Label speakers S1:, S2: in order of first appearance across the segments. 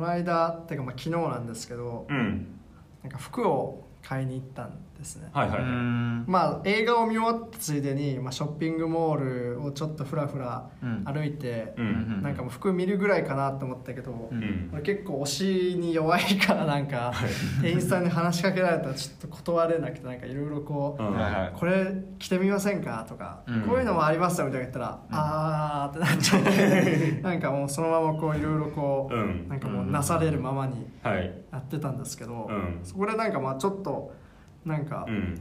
S1: この間っていうかまあ昨日なんですけど
S2: うん。
S1: なんか服を買いに行ったんですね。
S2: はいはい
S1: まあ映画を見終わったついでに、まあ、ショッピングモールをちょっとふらふら
S3: うん。
S1: 歩いて、
S2: うん。
S1: なんかもう服見るぐらいかなと思ったけど、
S3: うん。
S2: うん
S1: 俺結構推しに弱いからなんか店員さんに話しかけられたらちょっと断れなくてなんかいろいろこう、
S2: うん
S1: これ着てみませんかとか、
S3: うん。
S1: こういうのもありますよみたいな言ったら、あーってなっちゃって なんかもうそのままこういろいろこう、
S2: うん。
S1: なんかもうなされるままに
S2: はい
S1: やってたんですけど、
S2: うん。
S1: そこでなんかまあちょっとなんか、
S2: うん。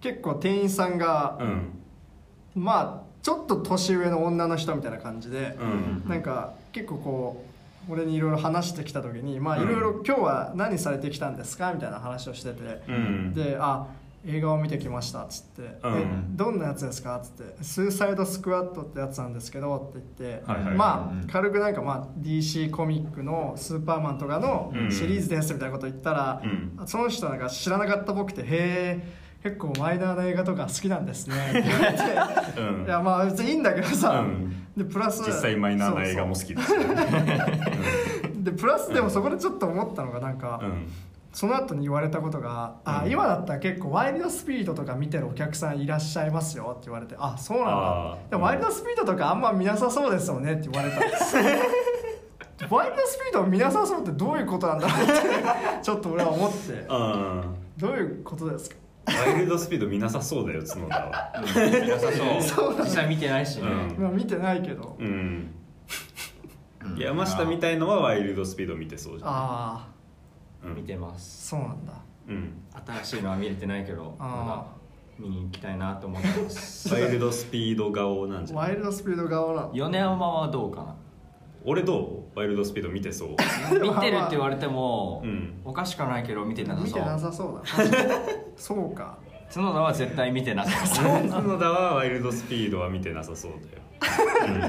S1: 結構店員さんが、
S2: うん。
S1: まあちょっと年上の女の人みたいな感じで、
S2: うん。
S1: なんか結構こう俺にいろいろ話してきた時にまあいろいろ
S2: う
S1: 今日は何されてきたんですかみたいな話をしてて、
S2: うん。
S1: で「あ映画を見てきました」っつって「
S2: うん
S1: えどんなやつですか?」っつって「スーサイドスクワットってやつなんですけど」って言って、
S2: はいはい。
S1: ま
S3: うん
S1: あ軽くなんかまあ DC コミックのスーパーマンとかの
S2: うん。
S1: シリーズですみたいなこと言ったら、
S2: うん。
S1: その人なんか知らなかったっぽくて「へえ結構マイナーな映画とか好きなんですね」って言われて。
S2: うん。
S1: いやまあ別にいいんだけどさ、
S2: うん。
S1: でプラス
S2: 実際マイナーな映画も好きですよね。
S1: でプラスでもそこでちょっと思ったのがなんか、
S2: うん
S1: その後に言われたことが「あ
S2: うん。
S1: 今だったら結構ワイルドスピードとか見てるお客さんいらっしゃいますよ」って言われて「あそうなんだ。
S2: あ」ー。
S1: でもワイルドスピードとかあんま見なさそうですよねって言われた。んですワイルドスピードを見なさそうってどういうことなんだろうってちょっと俺は思って。
S2: あ
S1: どういうことですか？
S2: ーワイルドスピード見なさそうだよ角田は。
S3: うん。なさそう。実際見てないしね。
S2: うん。
S1: まあ見てないけど、
S2: うん。
S3: うん。
S2: 山下みたいのはワイルドスピード見てそうじゃん。
S1: あ
S2: うん
S3: 見てま
S1: あ
S3: す。
S1: そうなんだ。
S2: うん。
S3: 新しいのは見れてないけどま
S1: あ
S3: だ見に行きたいなと思ってます。
S2: ワイルドスピード顔なんじゃない？
S1: ワイルドスピード側なの
S3: 米山はどうか
S2: 俺どう？ワイルドスピード見てそう。
S3: な 見てるって言われても
S2: うん。
S3: おかしくはないけど見てなさ
S1: 見て
S3: そう
S1: なさそうだ。そうか
S3: 角田は絶対見てなさそう。
S2: 角田はワイルドスピードは見てなさそうだよ、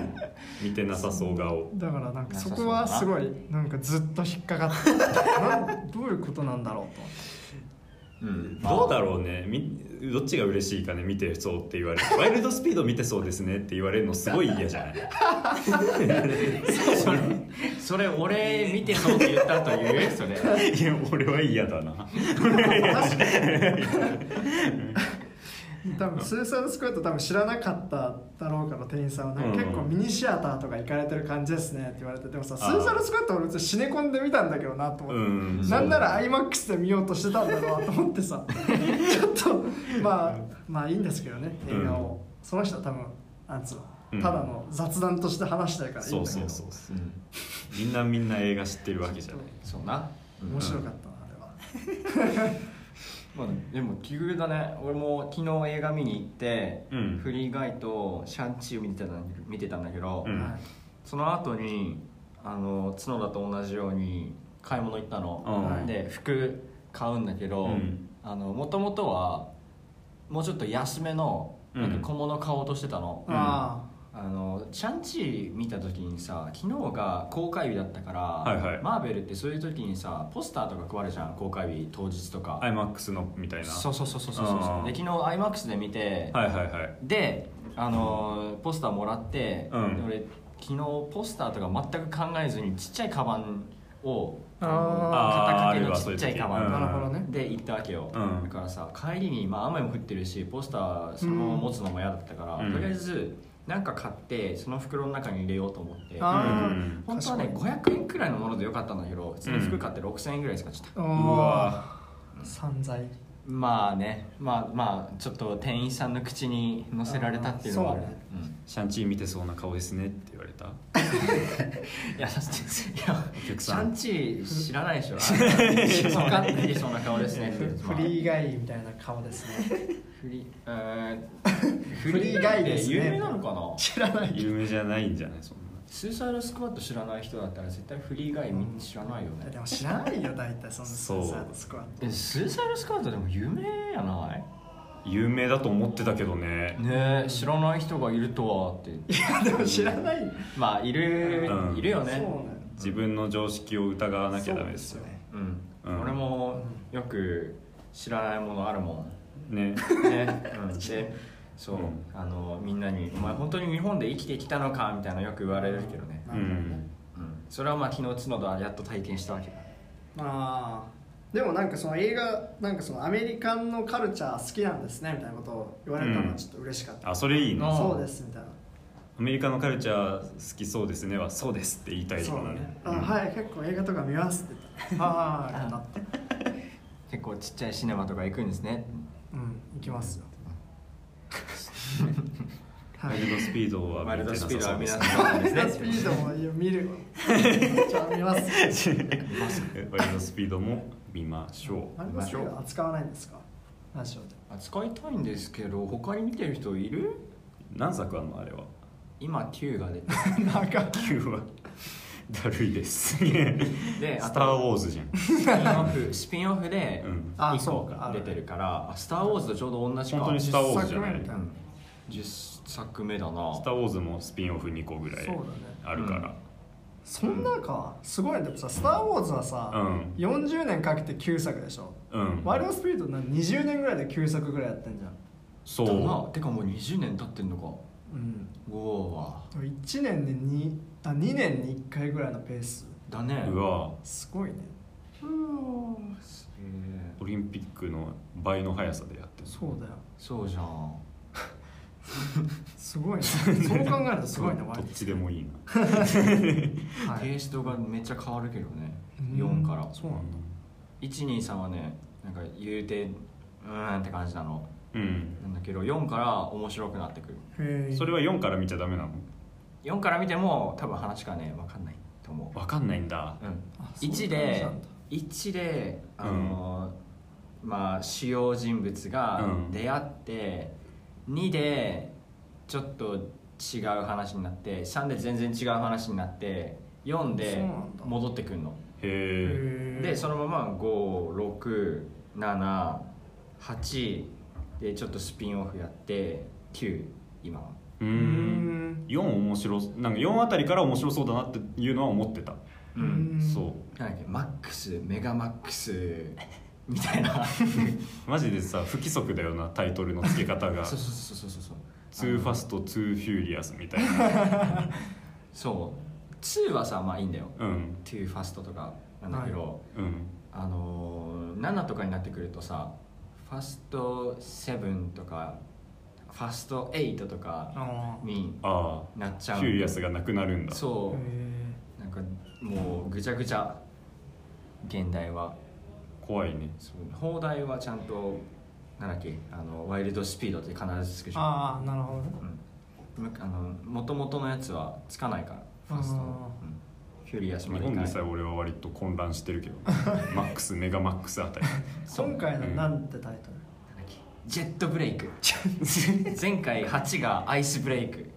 S2: うん、見てなさそう顔。
S1: だからなんかそこはすごいなんかずっと引っかかって どういうことなんだろうと思って
S3: うん。
S2: どうだろうね。みどっちが嬉しいかね。見てそうって言われる ワイルドスピード見てそうですねって言われるのすごい嫌じゃない？
S3: それそれ俺見てそうって言ったと言う？それ。
S2: いや俺は嫌だな
S1: 多分スーサイドスクワット多分知らなかっただろうから店員さんはなん。か結構ミニシアターとか行かれてる感じですねって言われてでもさス
S2: あ。ー
S1: ーサイドスクワット俺別にシネコンで見たんだけどなと思って、
S2: うん
S1: なんなら IMAX で見ようとしてたんだろうなと思ってさ。ちょっとまあまあいいんですけどね映画を、その人は多分なんつうただの雑談として話したいからいいん
S2: そう
S1: だけど。
S2: そうそう
S3: うん。
S2: みんなみんな映画知ってるわけじゃない。
S3: そうな。
S1: 面白かったなあれは
S3: まあ、でも奇遇だね。俺も昨日映画見に行って、
S2: うん。
S3: フリーガイとシャンチーを見てたんだけど見てたんだけど、
S2: うん。
S1: はい。
S3: その後にあの角田と同じように買い物行ったの、
S2: うん。
S3: で服買うんだけど
S2: うん。
S3: もともとはもうちょっと安めの
S2: うん
S3: なん。か小物買おうとしてたの、
S2: うん。
S1: あ
S3: あのシャンチー見た時にさ昨日が公開日だったから、
S2: はいはい。
S3: マーベルってそういう時にさポスターとか配るじゃん公開日当日とか。
S2: IMAX のみたいな。
S3: そうそうそうそうそうそうで昨日 iMAX で見て、
S2: はいはいはい。
S3: であのーポスターもらって、
S2: うん。
S3: で俺昨日ポスターとか全く考えずにちっちゃいカバンを
S1: あー。
S3: 肩掛けのちっちゃいカバン。
S2: そういう時
S1: なるほどね。
S3: で行ったわけよ、
S2: うん。
S3: だからさ帰りに、まあ、雨も降ってるしポスターそのまま持つのも嫌だったから、
S2: うん。
S3: とりあえずなんか買ってその袋の中に入れようと思って。
S2: うん。
S3: 本当はね500円くらいのものでよかったんだけど普通に服買って6000円ぐらい使っちゃった、
S1: あ
S2: うわ
S1: 散財
S3: まあねまあまあちょっと店員さんの口に乗せられたっていうのはある
S1: あーそうね。
S3: うん。
S2: シャンチー見てそうな顔ですねって言われた。
S3: いや、だっていや、
S2: お客さん。
S3: シャンチー知らないでしょ。わかんないでそんな顔ですねって。
S1: フリーガイみたいな顔ですね。
S3: フリー、えー
S1: フリーガイですね。
S3: 有名なのかな？
S1: 知らない。
S2: 有名じゃないんじゃない？そんな
S3: スーサイドスクワット知らない人だったら絶対フリーガイみんな知らないよね。
S1: で。も知らないよ大体そんなス
S2: そう
S1: ーサイドスクワット。
S3: えスーサイドスクワットでも有名やない
S2: 有名だと思ってたけどね。
S3: ねえ知らない人がいるとはって。
S1: いやでも知らない。
S3: まあ、いる、
S2: うん。
S3: いるよ
S1: そうね
S3: ね。
S2: 自分の常識を疑わなきゃダメですよ。
S1: ね
S3: うん。
S2: うん。
S3: 俺もよく知らないものあるもん。
S2: ね。
S3: ね、うん、でそう、
S2: うん。
S3: あのみんなに「お前本当に日本で生きてきたのか?」みたいなのよく言われるけどね。
S2: うん。
S3: うん。それはまあ昨日角田はやっと体験したわけだ。
S1: まあ。でもなんかその映画なんかそのアメリカンのカルチャー好きなんですねみたいなことを言われたのはちょっと嬉しかった、
S2: あそれいいね。
S3: あ
S1: そうですみたいな。
S2: アメリカのカルチャー好きそうですねはそうですって言いたいと
S1: そうだね。
S2: かね
S1: あはい結構映画とか見ますって言ったらはいはいはいなった。
S3: 結構ちっちゃいシネマとか行くんですね。
S1: うん行きますよ。はい
S2: ワイルドスピードは
S3: ワイルドスピードは皆
S2: 見てな
S3: さんそうなん
S1: スピードも見るわじゃあ見ます。
S2: ワイルドスピードも見ましょ
S1: ワイルドスピード扱わないんですか？ラジオで。
S3: 扱いたいんですけど他に見てる人いる？
S2: う何作あんのあれは。
S3: 今9が出て
S1: なんか
S2: 9はだるいです。ス
S3: で
S2: ター・ウォーズじゃん。
S3: スピンオフスピンオフで
S2: うん。
S1: あ
S3: 1
S1: そうか
S3: 個出てるからあスター・ウォーズとちょうど同じか。
S2: 本当にスター・ウォーズじゃない。
S1: 10作目みたいな
S3: 10作目だな。
S2: スター・ウォーズもスピンオフ2個ぐらい
S1: そうだね。
S2: あるから。
S1: そんなか。すごいね。でもさ「スター・ウォーズ」はさ、
S2: うん。
S1: 40年かけて9作でしょ。
S2: うん。
S1: ワイルドスピードなんか20年ぐらいで9作ぐらいやってんじゃん。
S2: そ
S3: だな。
S2: う
S3: てかもう20年経ってんのか。
S1: うん。
S3: うわ
S1: 1年で 2, あ2年に1回ぐらいのペース。
S3: だね。
S2: うわ。
S1: すごいね。
S3: すげえ
S2: オリンピックの倍の速さでやってる
S1: そうだよ。
S3: そうじゃん。
S1: すごいね。そう考えるとすごいね
S2: どっちでもいいな。
S1: はい。
S3: テイストがめっちゃ変わるけどね。
S1: うん。
S3: 4から。
S1: そうなんだ。
S3: 123はねなんか言うてうーんって感じなの。
S2: うん。
S3: なんだけど4から面白くなってくる。
S1: へえ
S2: それは4から見ちゃダメなの？
S3: 4から見ても多分話がね分かんないと思
S2: 分かんないんだ。
S3: う、うん、
S1: あそういう
S3: 1
S1: 感じ
S3: で
S1: なんだ。
S3: 1であのーまあ主要人物が
S2: うん。
S3: 出会って、2でちょっと違う話になって3で全然違う話になって4
S1: そう
S3: で戻ってくるの。
S2: へえ
S3: でそのまま56788でちょっとスピンオフやって9今は
S2: う
S1: うん。ん
S2: 4面白そなんか4あたりから面白そうだなっていうのは思ってた。
S3: う
S1: うん。ん
S2: そう。
S3: なんだっけマックスメガマックスみたいな。
S2: マジでさ不規則だよなタイトルの付け方が。
S3: そうそうそうそうそう「
S2: ツーファストツーフューリアス」みたいな。
S3: そう。2はさまあいいんだよ。
S2: うん。
S3: 2ファストとかなんだけど、
S2: うん。
S3: あのー、7とかになってくるとさファスト7とかファスト8とか
S1: あ
S3: に
S2: あ
S3: なっちゃう
S2: あフューリアスがなくなるんだ。
S1: あ
S3: そ
S1: へ
S3: う。なんかもうぐちゃぐちゃ現代は。
S2: 怖いね。
S3: 放題はちゃんとなんだっけ？あのワイルドスピードって必ずつく
S1: え
S3: じゃん。
S1: ああなるほどね。
S3: うん。むあの元々のやつはつかないからファストの、うん。フューリアス
S2: 日
S3: までいかない。
S2: 本でさえ俺は割と混乱してるけど。マックスメガマックスあたり。
S1: 今回のなんてタイトル？
S3: なんジェットブレイク。前回8がアイスブレイク。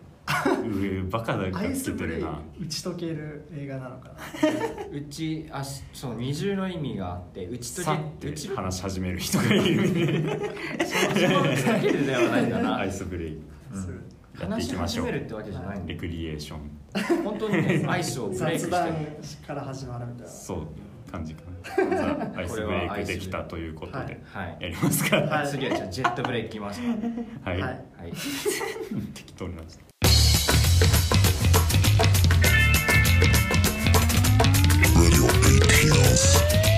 S2: 上バカだ
S1: ア
S2: がつ
S1: イスブレイ
S2: けてるな
S1: 打ち解ける映画なのかな。
S3: うちあしそう二重の意味があって打ち
S2: さ
S3: 解け
S2: って。
S3: 打ち
S2: 話し始める人がいる
S3: 打ち解けるではないんだな。
S2: アイスブレイク。
S1: する
S2: やってい
S3: 話し
S2: きましょう
S3: 始めるってわけじゃない
S2: レクリエーション
S3: 本当にねアイスをブレイクして
S1: 雑談
S3: る
S1: から始まるみたいな。
S2: そう感じかなアイスブレイクできたということ
S1: はい
S2: で
S3: はい。
S2: やりますか
S1: はい
S3: 次はじゃあジェットブレイクいきますか。
S2: はい、
S1: はい。
S3: は い
S2: 適当になっちゃった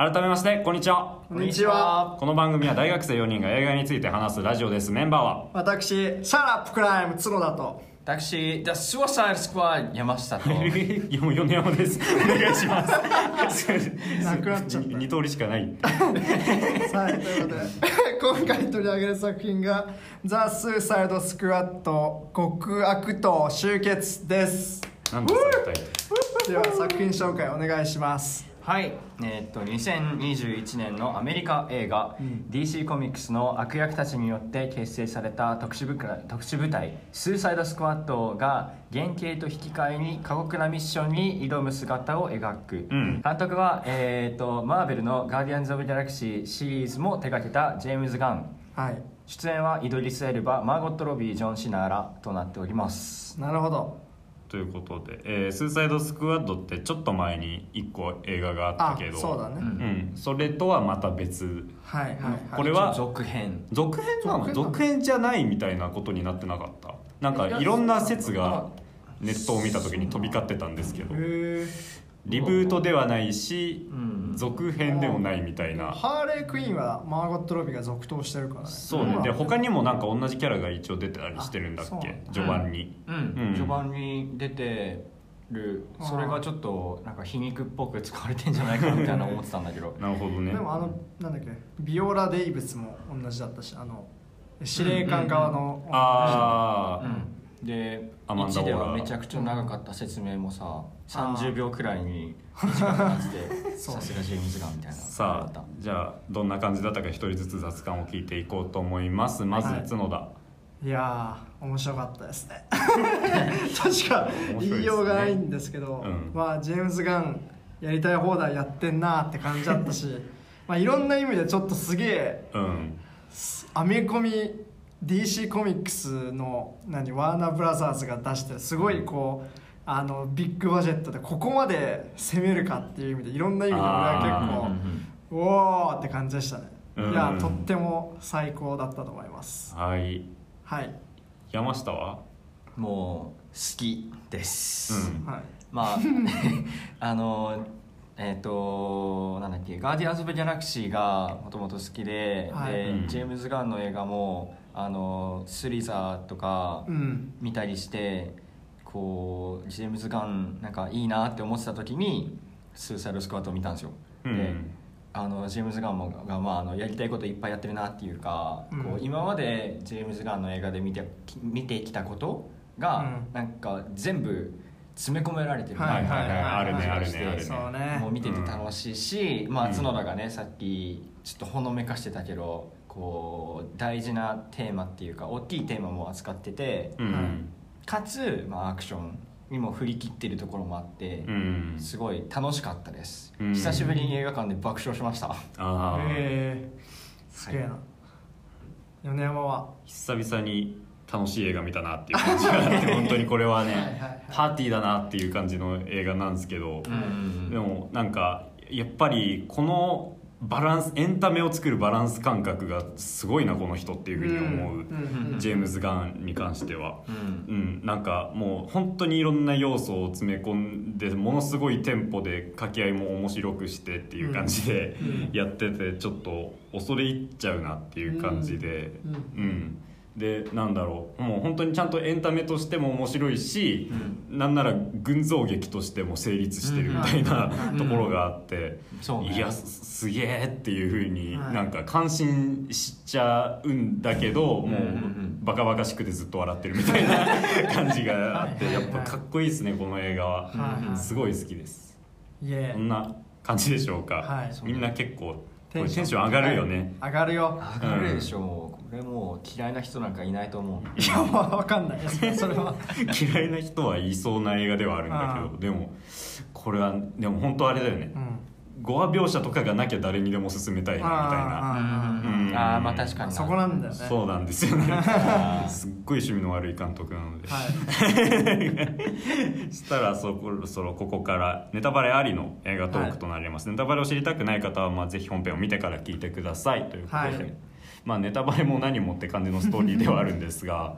S2: 改めましてこんにちは。
S1: こんにちは。
S2: この番組は大学生4人が映画について話すラジオです。メンバーは？
S1: 私 Shut Up Crime 角田と。
S3: 私 The Suicide Squad 山下と。
S2: いやもう米山です。お願いします。
S1: なくなっちゃった。
S2: 二通りしかない。
S1: はい、ということで今回取り上げる作品が「ザ・スーサイド・スクワッド極悪党集結」です。
S2: なんだそれ一体
S1: では作品紹介お願いします
S3: はい、えーっと2021年のアメリカ映画、DC コミックスの悪役たちによって結成された特殊部隊特殊部隊スーサイドスクワットが原型と引き換えに過酷なミッションに挑む姿を描く、
S2: うん。
S3: 監督は、えーっとマーベルの「ガーディアンズ・オブ・ギャラクシー」シリーズも手掛けたジェームズ・ガン
S1: はい。
S3: 出演はイドリス・エルバマーゴット・ロビージョン・シナーらとなっております。
S1: なるほど
S2: ということで、えースーサイドスクワッドってちょっと前に1個映画があった
S1: あ
S2: けど
S1: そうだね、
S3: うん。
S2: うん、それとはまた別。
S1: はいはいはい。
S2: これは
S3: 続編。
S2: 続編なの？
S1: 続編なの？
S2: 続編じゃないみたいなことになってなかった？なんかいろんな説がネットを見た時に飛び交ってたんですけど。
S1: へえ
S2: リブートではないし
S3: うん。
S2: 続編でもないみたいな。
S1: ハーレークイーンはマーゴット・ロビーが続投してるからね。
S2: そうね。で他にもなんか同じキャラが一応出てたりしてるんだっけ？序盤に。
S3: うん、
S2: うん。
S3: 序盤に出てる。それがちょっとなんか皮肉っぽく使われてんじゃないかなみたいな思ってたんだけど。
S2: なるほどね。
S1: でもあのなんだっけ？ビオラ・デイブスも同じだったしあの司令官側の、
S2: ああ、
S3: で
S2: アマンダ
S3: 1で
S2: オーラ
S3: はめちゃくちゃ長かった説明もさ30秒くらいに短くなって さすがジェームズ・ガンみたいな。
S2: さあじゃあどんな感じだったか一人ずつ雑談を聞いていこうと思います。まず
S1: はい
S2: 角田、
S1: いやー面白かったですね。確か言いようがないんですけど
S2: うん。
S1: まあジェームズ・ガンやりたい放題やってんなって感じだったし まあいろんな意味でちょっとすげえ
S2: うん。
S1: アメコミ DC コミックスの何ワーナーブラザーズが出してるすごいこうあのビッグバジェットでここまで 攻めるかっていう意味でいろんな意味で俺は結構
S3: うん
S1: おーって感じでしたね。
S2: うん。
S1: いやとっても最高だったと思います。
S2: はい。
S1: はい。
S2: 山下は？
S3: もう好きです、
S2: うん。
S1: はい。
S3: まあ あのえっ、となんだっけ「ガーディアンズ・オブ・ギャラクシー」がもともと好きで,、
S1: はい。
S3: で
S2: うん。
S3: ジェームズ・ガンの映画もあのスリザーとか
S1: うん。
S3: 見たりしてこうジェームズ・ガンなんかいいなって思ってた時に「スーサイド・スクワット」を見たんですよ、
S2: うん。
S3: であのジェームズ・ガンもが、まあ、あのやりたいこといっぱいやってるなっていうか、
S1: うん。
S3: こう今までジェームズ・ガンの映画で見て見てきたことが、
S1: うん。
S3: なんか全部詰め込められてる
S1: はいはいはい
S2: あるねある
S3: して
S2: ねあるね
S1: そうね。
S3: もう見てて楽しいし、まあ
S2: うん。
S3: 角田がねさっきちょっとほのめかしてたけどこう大事なテーマっていうか大きいテーマも扱ってて
S2: うん。
S1: はい
S3: かつ、まあ、アクションにも振り切ってるところもあって
S2: う、ん。
S3: すごい楽しかったです、
S2: うん。
S3: 久しぶりに映画館で爆笑しました。
S2: ああ、
S1: えー、すげえな、米山は？
S2: 久々に楽しい映画見たなっていう感じがあって 本当にこれはね
S1: はいはいはい。
S2: パーティーだなっていう感じの映画なんですけど、
S3: うん。
S2: でもなんかやっぱりこのバランスエンタメを作るバランス感覚がすごいなこの人っていうふうに思う、
S1: ん
S2: ジェームズ・ガンに関しては。
S3: うん。
S2: うん、なんかもう本当にいろんな要素を詰め込んでものすごいテンポで掛け合いも面白くしてっていう感じで
S1: うん
S2: やっててちょっと恐れ入っちゃうなっていう感じで、
S1: うん。
S2: うんでなんだろう。もう本当にちゃんとエンタメとしても面白いし、なんなら群像劇としても成立してるみたいな、
S1: うん。
S2: ところがあって、
S3: そうね。
S2: いやすすげえっていうふうに
S1: はい。
S2: なんか感心しちゃうんだけどもう
S3: うんうん。うん
S2: バカバカしくてずっと笑ってるみたいな 感じがあって
S1: はい
S2: やっぱかっこいいですねこの映画は、
S1: はいはい。
S2: すごい好きです。こんな感じでしょうか、
S1: はい
S2: みんな結構
S1: テンション
S2: 上がるよね、
S1: 上がるよ。
S3: 上がるでしょ。もうこれもう嫌いな人なんかいないと思う。
S1: いやわかんない。ですねそれは。
S2: 嫌いな人はいそうな映画ではあるんだけど
S1: あ。
S2: でもこれはでも本当あれだよね。
S1: うん
S2: 語話描写とかがなきゃ誰にでも勧めたいなみたいな。
S1: あ
S2: うん。
S3: ああまあ確かに
S1: そこなんだよね。
S2: そうなんですよね。すっごい趣味の悪い監督なので、
S1: は
S2: したらそろそろここからネタバレありの映画トークとなります、ネタバレを知りたくない方はまあぜひ本編を見てから聞いてくださいということで、
S1: はい。
S2: まあネタバレも何もって感じのストーリーではあるんですが、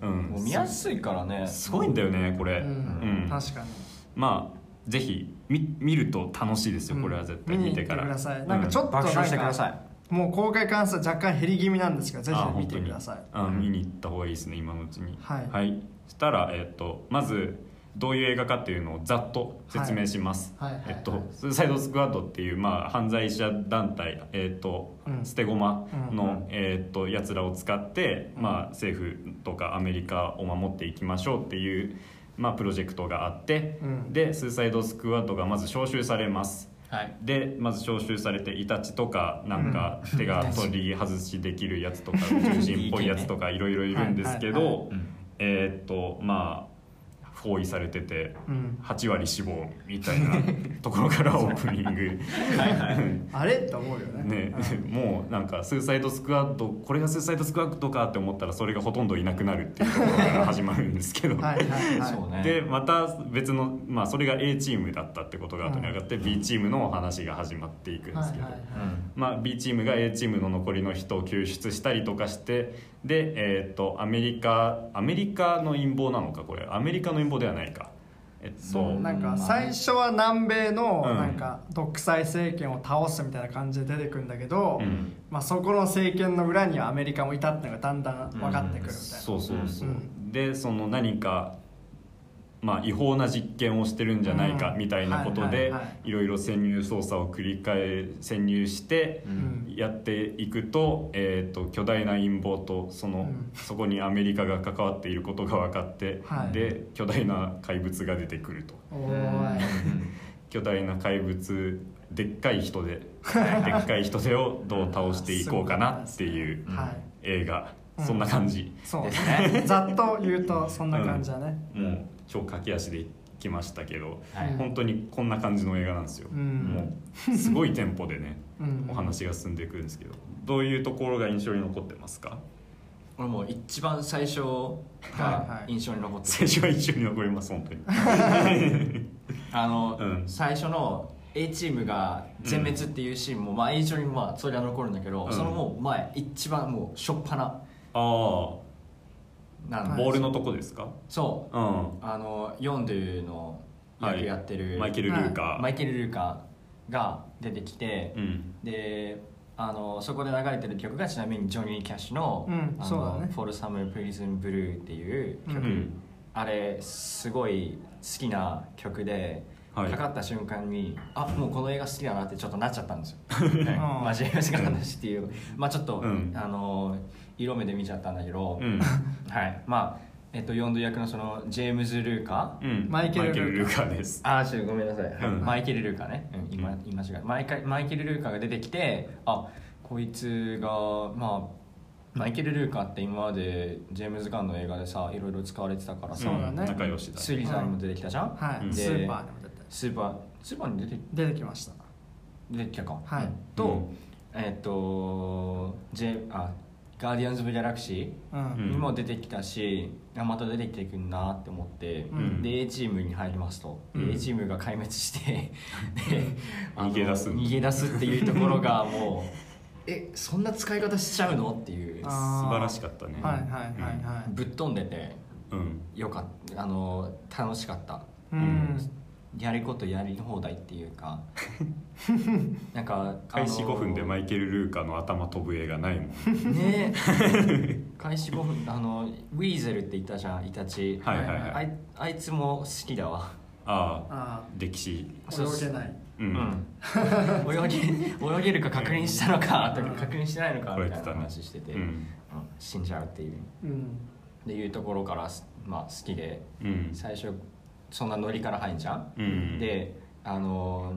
S2: うん。
S3: もう見やすいからね。
S2: すごいんだよねこれ、
S1: うん。
S2: うん。
S1: 確かに。
S2: まあぜひ見見ると楽しいですよこれは絶対
S1: 見に行って
S2: 見てから、
S1: くださいなんかちょっと
S3: 爆
S1: なん
S3: 笑してくださ
S1: かもう公開関数若干減り気味なんですけどぜ
S2: あ
S1: ひ見てください。
S2: あ見に行った方がいいですね今のうちに。
S1: はい。
S2: そしたら、えっとまずどういう映画かっていうのをざっと説明します、
S1: はい。はい。はい。はい
S2: えっと、スーサイドスクワッドっていう、まあ、犯罪者団体、えっと
S1: うん。
S2: 捨て駒の、
S1: うん。
S2: えっとやつらを使って、
S1: うん。
S2: まあ、政府とかアメリカを守っていきましょうっていう、まあ、プロジェクトがあって、
S1: うん。
S2: でスーサイドスクワッドがまず招集されます、
S3: はい。
S2: でまず招集されてイタチとかなんか手が取り外しできるやつとか 宇宙人っぽいやつとかいろいろいるんですけど
S3: うん
S2: えーっとまあ包囲されてて
S1: うん。
S2: 8割死亡みたいな ところからオープニング。
S1: あれ？って思うよね。
S2: ね、もうなんかスーサイドスクワットこれがスーサイドスクワットかって思ったらそれがほとんどいなくなるっていうところから始まるんですけど、
S1: はいはいはい。
S3: そうね。
S2: でまた別の、まあ、それが A チームだったってことが後に上がって、B チームの話が始まっていくんですけど、
S1: はいはい。
S2: まあ、B チームが A チームの残りの人を救出したりとかしてで、えー、とアメリカアメリカの陰謀なのかこれ。アメリカの陰謀ではないか。えっと
S1: そうなんか最初は南米の
S2: うん。
S1: なんか独裁政権を倒すみたいな感じで出てくるんだけど、
S2: うん。
S1: まあ、そこの政権の裏にはアメリカもいたっていうのがだんだん分かってくるみたいな、
S2: そうそうそう、
S1: うん。
S2: でその何かまあ違法な実験をしてるんじゃないか
S1: うん。
S2: みたいなこと
S1: はい
S2: で
S1: はい。
S2: ろいろ潜入捜査を繰り返潜入して
S3: うん。
S2: やっていくと,、えー、と巨大な陰謀とその、
S1: うん。
S2: そこにアメリカが関わっていることが分かって、
S1: はい。
S2: で巨大な怪物が出てくると。巨大な怪物でっかい人ででっかい人手をどう倒していこうかなっていう
S1: はい。
S2: 映画、
S1: うん
S2: そんな感じ。
S1: そう
S3: で
S1: ですね。ざっと言うとそんな感じだね、
S2: もう超駆け足で行きましたけど、
S3: はい。
S2: 本当にこんな感じの映画なんですよ、
S1: うん。
S2: もうすごいテンポでね
S1: うん。
S2: お話が進んでいくんですけど。どういうところが印象に残ってますか？
S3: 俺もう一番最初
S1: はい
S3: が
S1: はい。
S3: 印象に残って
S2: 最初は一緒に残ります本当に。
S3: あの、
S2: うん。
S3: 最初の A チームが全滅っていうシーンも、まあ印象にまあそれは残るんだけど、
S2: うん。
S3: そのもう前一番もうしょっぱな
S2: ああ
S3: なん
S1: はい
S2: ボールのとこですか？
S3: そう。
S2: うん。
S3: あのヨンドゥの役やってる、
S2: マイケル・ルーカー、
S3: マイケル・ルーカーが出てきて、
S2: うん。
S3: であのそこで流れてる曲がちなみにジョニー・キャッシュの
S1: うん「
S3: あ
S1: そうだね。
S3: のフォル・サム・プリズン・ブルー」っていう曲、
S2: うん。
S3: あれすごい好きな曲で、
S2: はい。
S3: かかった瞬間にあもうこの映画好きだなってちょっとなっちゃったんですよ、ね
S1: うん。
S3: まあジェームズ・ガンの話っていう。まあちょっと、
S2: うん。
S3: あの色目で見ちゃったんだけど、
S2: うん。
S3: はい。まあえっとヨンド役のそのジェームズ・ルーカー？
S2: うん。
S1: マイケルルーカー
S2: ルーカーです。
S3: あーちょっとごめんなさい、
S2: うん。
S3: マイケル・ルーカーね、うん、今今違うマイカマイケル・ルーカーが出てきてあこいつがまあマイケル・ルーカーって今までジェームズ・ガンの映画でさいろいろ使われてたからさ、
S1: そうだね。
S2: ん仲良しだ
S3: スリザーにも出てきたじゃん、
S1: はい、
S2: うん
S1: スーパーにも出て
S3: スーパースーパーに出て
S1: 出てきました。
S3: 出てきたか。
S1: はい。
S3: と、
S2: うん。
S3: えっとジェあガーディアンズ・オブ・ギャラクシ
S1: うん、
S3: ー
S2: うん。
S3: にも出てきたし、あまた出てきてくんなって思って、
S1: うん。
S3: で A チームに入りますと、
S2: うん。
S3: A チームが壊滅して
S2: 逃げ出す。
S3: 逃げ出すっていうところがもう えそんな使い方しちゃうのっていう。
S1: あ
S2: 素晴らしかったね。
S1: はいはいはいはい
S3: ぶっ飛んでて
S2: うん。
S3: よかった。あの楽しかった。
S1: うん、
S3: やることやり放題っていうか なんか
S2: 開始5分でマ
S3: イ
S2: イケル・ルーカーの頭飛ぶ映画ないもん。
S3: ね。開始5分あのウィーゼルって言ったじゃんイタチ。
S2: はいはいはい。
S3: あいあいつも好きだわ。
S2: ああ
S1: あ
S2: 歴史。
S1: あ泳げない。
S2: うん、
S3: 泳げ泳げるか確認したのかとか確認してないのかみたいな話してて、
S2: うん。
S3: うん。死んじゃうっていう。
S1: うん。
S3: っていうところから、まあ、好きで。
S2: うん。
S3: 最初そんなノリから入んじゃん、
S2: うん。
S3: であの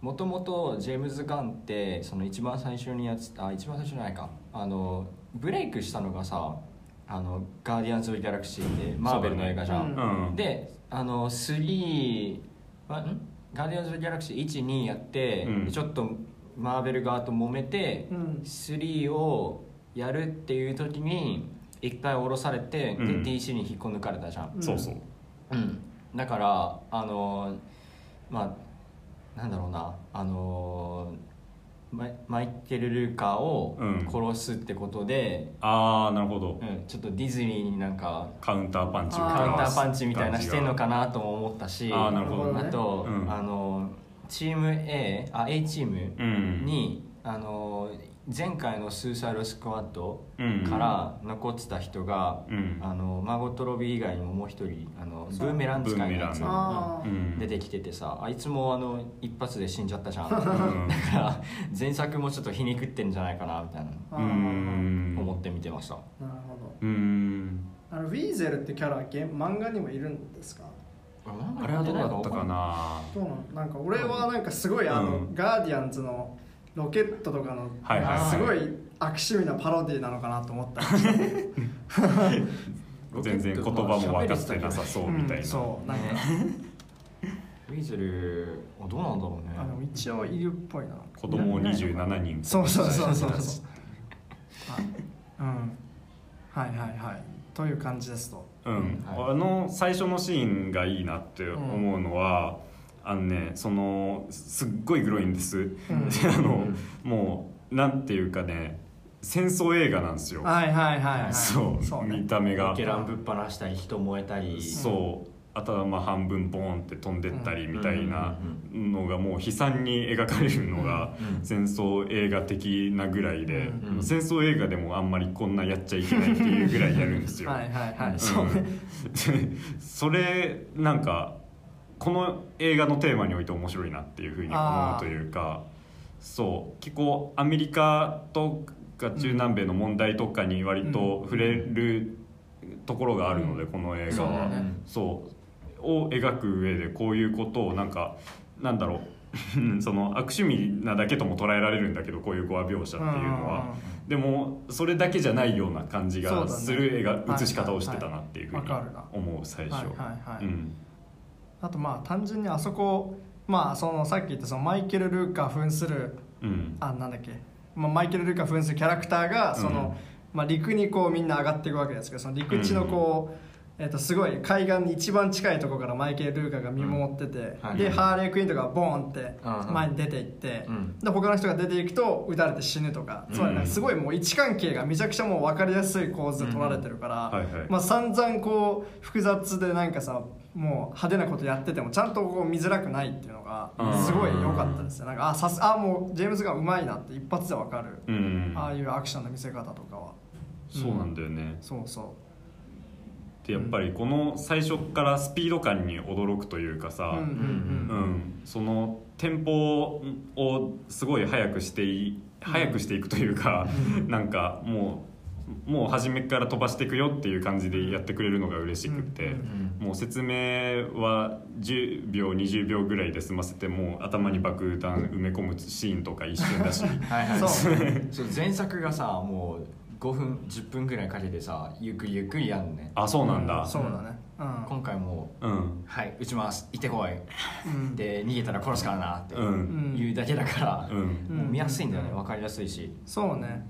S3: もともとジェームズ・ガンってその一番最初にやつあ一番最初じゃないか。あのブレイクしたのがさ「あのガーディアンズ・オブ・ギャラクシー」ってマーベルの映画じゃん、
S1: そうだ
S2: うん。
S3: であの3あん？ガーディアンズ・オブ・ギャラクシー12やって、
S2: うん。
S3: でちょっとマーベル側と揉めて、
S1: うん。
S3: 3をやるっていう時に一回降ろされて、
S2: うん。
S3: で DC に引っこ抜かれたじゃん、
S2: そうそう。
S3: うん、だからあのまあなんだろうなあのマイマイケル・ルーカーを
S2: うん。
S3: 殺すってことで、
S2: ああなるほど。
S3: うんちょっとディズニーになんか
S2: カウンターパンチ
S3: カウンターパンチみたいなしてんのかなとも思ったし
S2: あーなるほど
S1: ね。
S3: あと、
S2: うん。
S3: あのチーム A あ A チーム
S2: うん。
S3: に、あの前回のスーサイドスクワット
S2: うん
S3: から残ってた人が、
S2: うん。
S3: あのマーゴット・ロビー以外にももう一人あのブーメラン使いのやつ
S2: ブーメラン
S1: あー。
S2: うん。
S3: 出てきててさあいつもあの一発で死んじゃったじゃん。だ
S2: うん
S3: から前作もちょっと皮肉ってんじゃないかなみたいな。思って見てました。
S1: なるほど。
S2: うん。
S1: あのウィーゼルってキャラゲ漫画にもいるんですか？
S2: あれはなどうだったかな。
S1: そうなんか俺はなんかすごいあの、
S2: うん。
S1: ガーディアンズのロケットとかの、
S2: はいはいはい。
S1: すごい悪趣味なパロディなのかなと思った。
S2: 全然言葉も分かってなさそうみたいな、
S1: うんそうなんか、
S3: ウィズルあどうなんだろうね。
S1: あでも一応いるっぽいな。
S2: 子供を27人
S1: そうそうそうそうそう。はい うん。はいはいはい。という感じですと。
S2: うん、
S3: はい。
S2: あの最初のシーンがいいなって思うのは、あのねそのすっごいグロいんです、
S1: ん。
S2: あのもうなんていうかね戦争映画なんですよ、
S1: はいはいはいはい。
S2: そう
S1: そうね。
S2: 見た目が。
S3: ゲランぶっ放したり人燃えたり。
S2: そう。頭半分ボーンって飛んでったりみたいな
S3: うん
S2: のがもう悲惨に描かれるのが
S3: うん
S2: 戦争映画的なぐらいで、
S3: うんうん。
S2: 戦争映画でもあんまりこんなやっちゃいけないっていうぐらいやるんですよ。
S1: はいはいはい、
S2: うん
S1: そうね
S2: それなんかこの映画のテーマにおいて面白いなっていうふうに思うというかそう結構アメリカとか中南米の問題とかに割と触れるところがあるので、この映画は。
S1: ね。
S2: そうを描く上でこういうことをなんかなんだろう。その悪趣味なだけとも捉えられるんだけどこういう語話描写っていうのは。でもそれだけじゃないような感じがする映画、
S1: はい
S2: 映し方をしてたなっていうふうに思う最初、
S1: あとまあ単純にあそこまあそのさっき言ったそのマイケル・ルーカー扮する
S2: うん。
S1: あなんだっけ、まあ、マイケル・ルーカー扮するキャラクターがその、まあ、陸にこうみんな上がっていくわけですけどその陸地のこう、えっとすごい海岸に一番近いところからマイケル・ルーカーが見守ってて、
S3: はい
S1: でハーレークイーンとかがボーンって
S3: うん
S1: 前に出ていって、
S3: うん。
S1: で他の人が出ていくと撃たれて死ぬとか、つまりすごいもう位置関係がめちゃくちゃもう分かりやすい構図で取られてるから、
S2: はいはい
S1: まあ、散々こう複雑でなん。かさもう派手なことやっててもちゃんとこう見づらくないっていうのが
S2: うん。
S1: すごい良かったですよなんかあさすあもうジェームズがうまいなって一発で分かる、
S2: うん。
S1: ああいうアクションの見せ方とかは。
S2: そうなんだよね、
S1: そうそ
S2: でやっぱりこの最初からスピード感に驚くというかさ、そのテンポをすごい速くしてい速くしていくというか、なんかもうもう初めから飛ばしていくよっていう感じでやってくれるのが嬉しくって、
S1: うん
S2: もう説明は10秒20秒ぐらいで済ませてもう頭に爆弾埋め込むシーンとか一瞬だし。
S3: はいはい。
S1: そう。
S3: そう前作がさもう5分10分ぐらいかけてさゆっくりゆっくりやんのね。
S2: あそうなんだ。
S1: そうだね。うん。
S3: 今回も
S2: うん。
S3: はい撃ちます。行ってこい。
S1: うん。
S3: で逃げたら殺すからなって
S2: うん。
S3: 言うだけだから、
S2: うん。
S1: うん。
S3: もう見やすいんだよね。分かりやすいし。
S1: そうね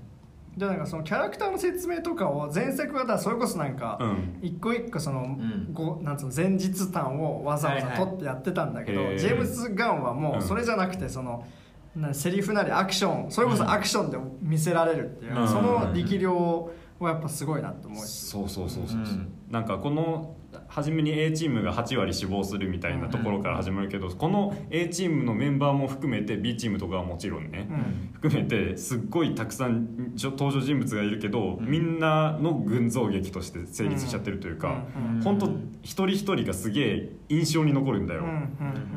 S1: でなんかそのキャラクターの説明とかを前作はだそれこそなんか、
S2: うん。
S1: 一個一個その、
S3: ん。
S1: ごなんつうの前日談をわざわざ取ってやってたんだけど、ジェームズ・ガンはも
S2: う
S1: それじゃなくてその、なセリフなりアクションそれこそアクションで見せられるっていう、
S2: うん。
S1: その力量はやっぱすごいなって思うし、
S2: そうそうそうそう、
S3: うん。
S2: なんかこの初めに A チームが8割死亡するみたいなところから始まるけど、この A チームのメンバーも含めて B チームとかはもちろんね、
S1: うん。
S2: 含めてすっごいたくさん登場人物がいるけど、みんなの群像劇として成立しちゃってるというか、
S1: うん。
S2: 本当一人一人がすげえ印象に残るんだよ、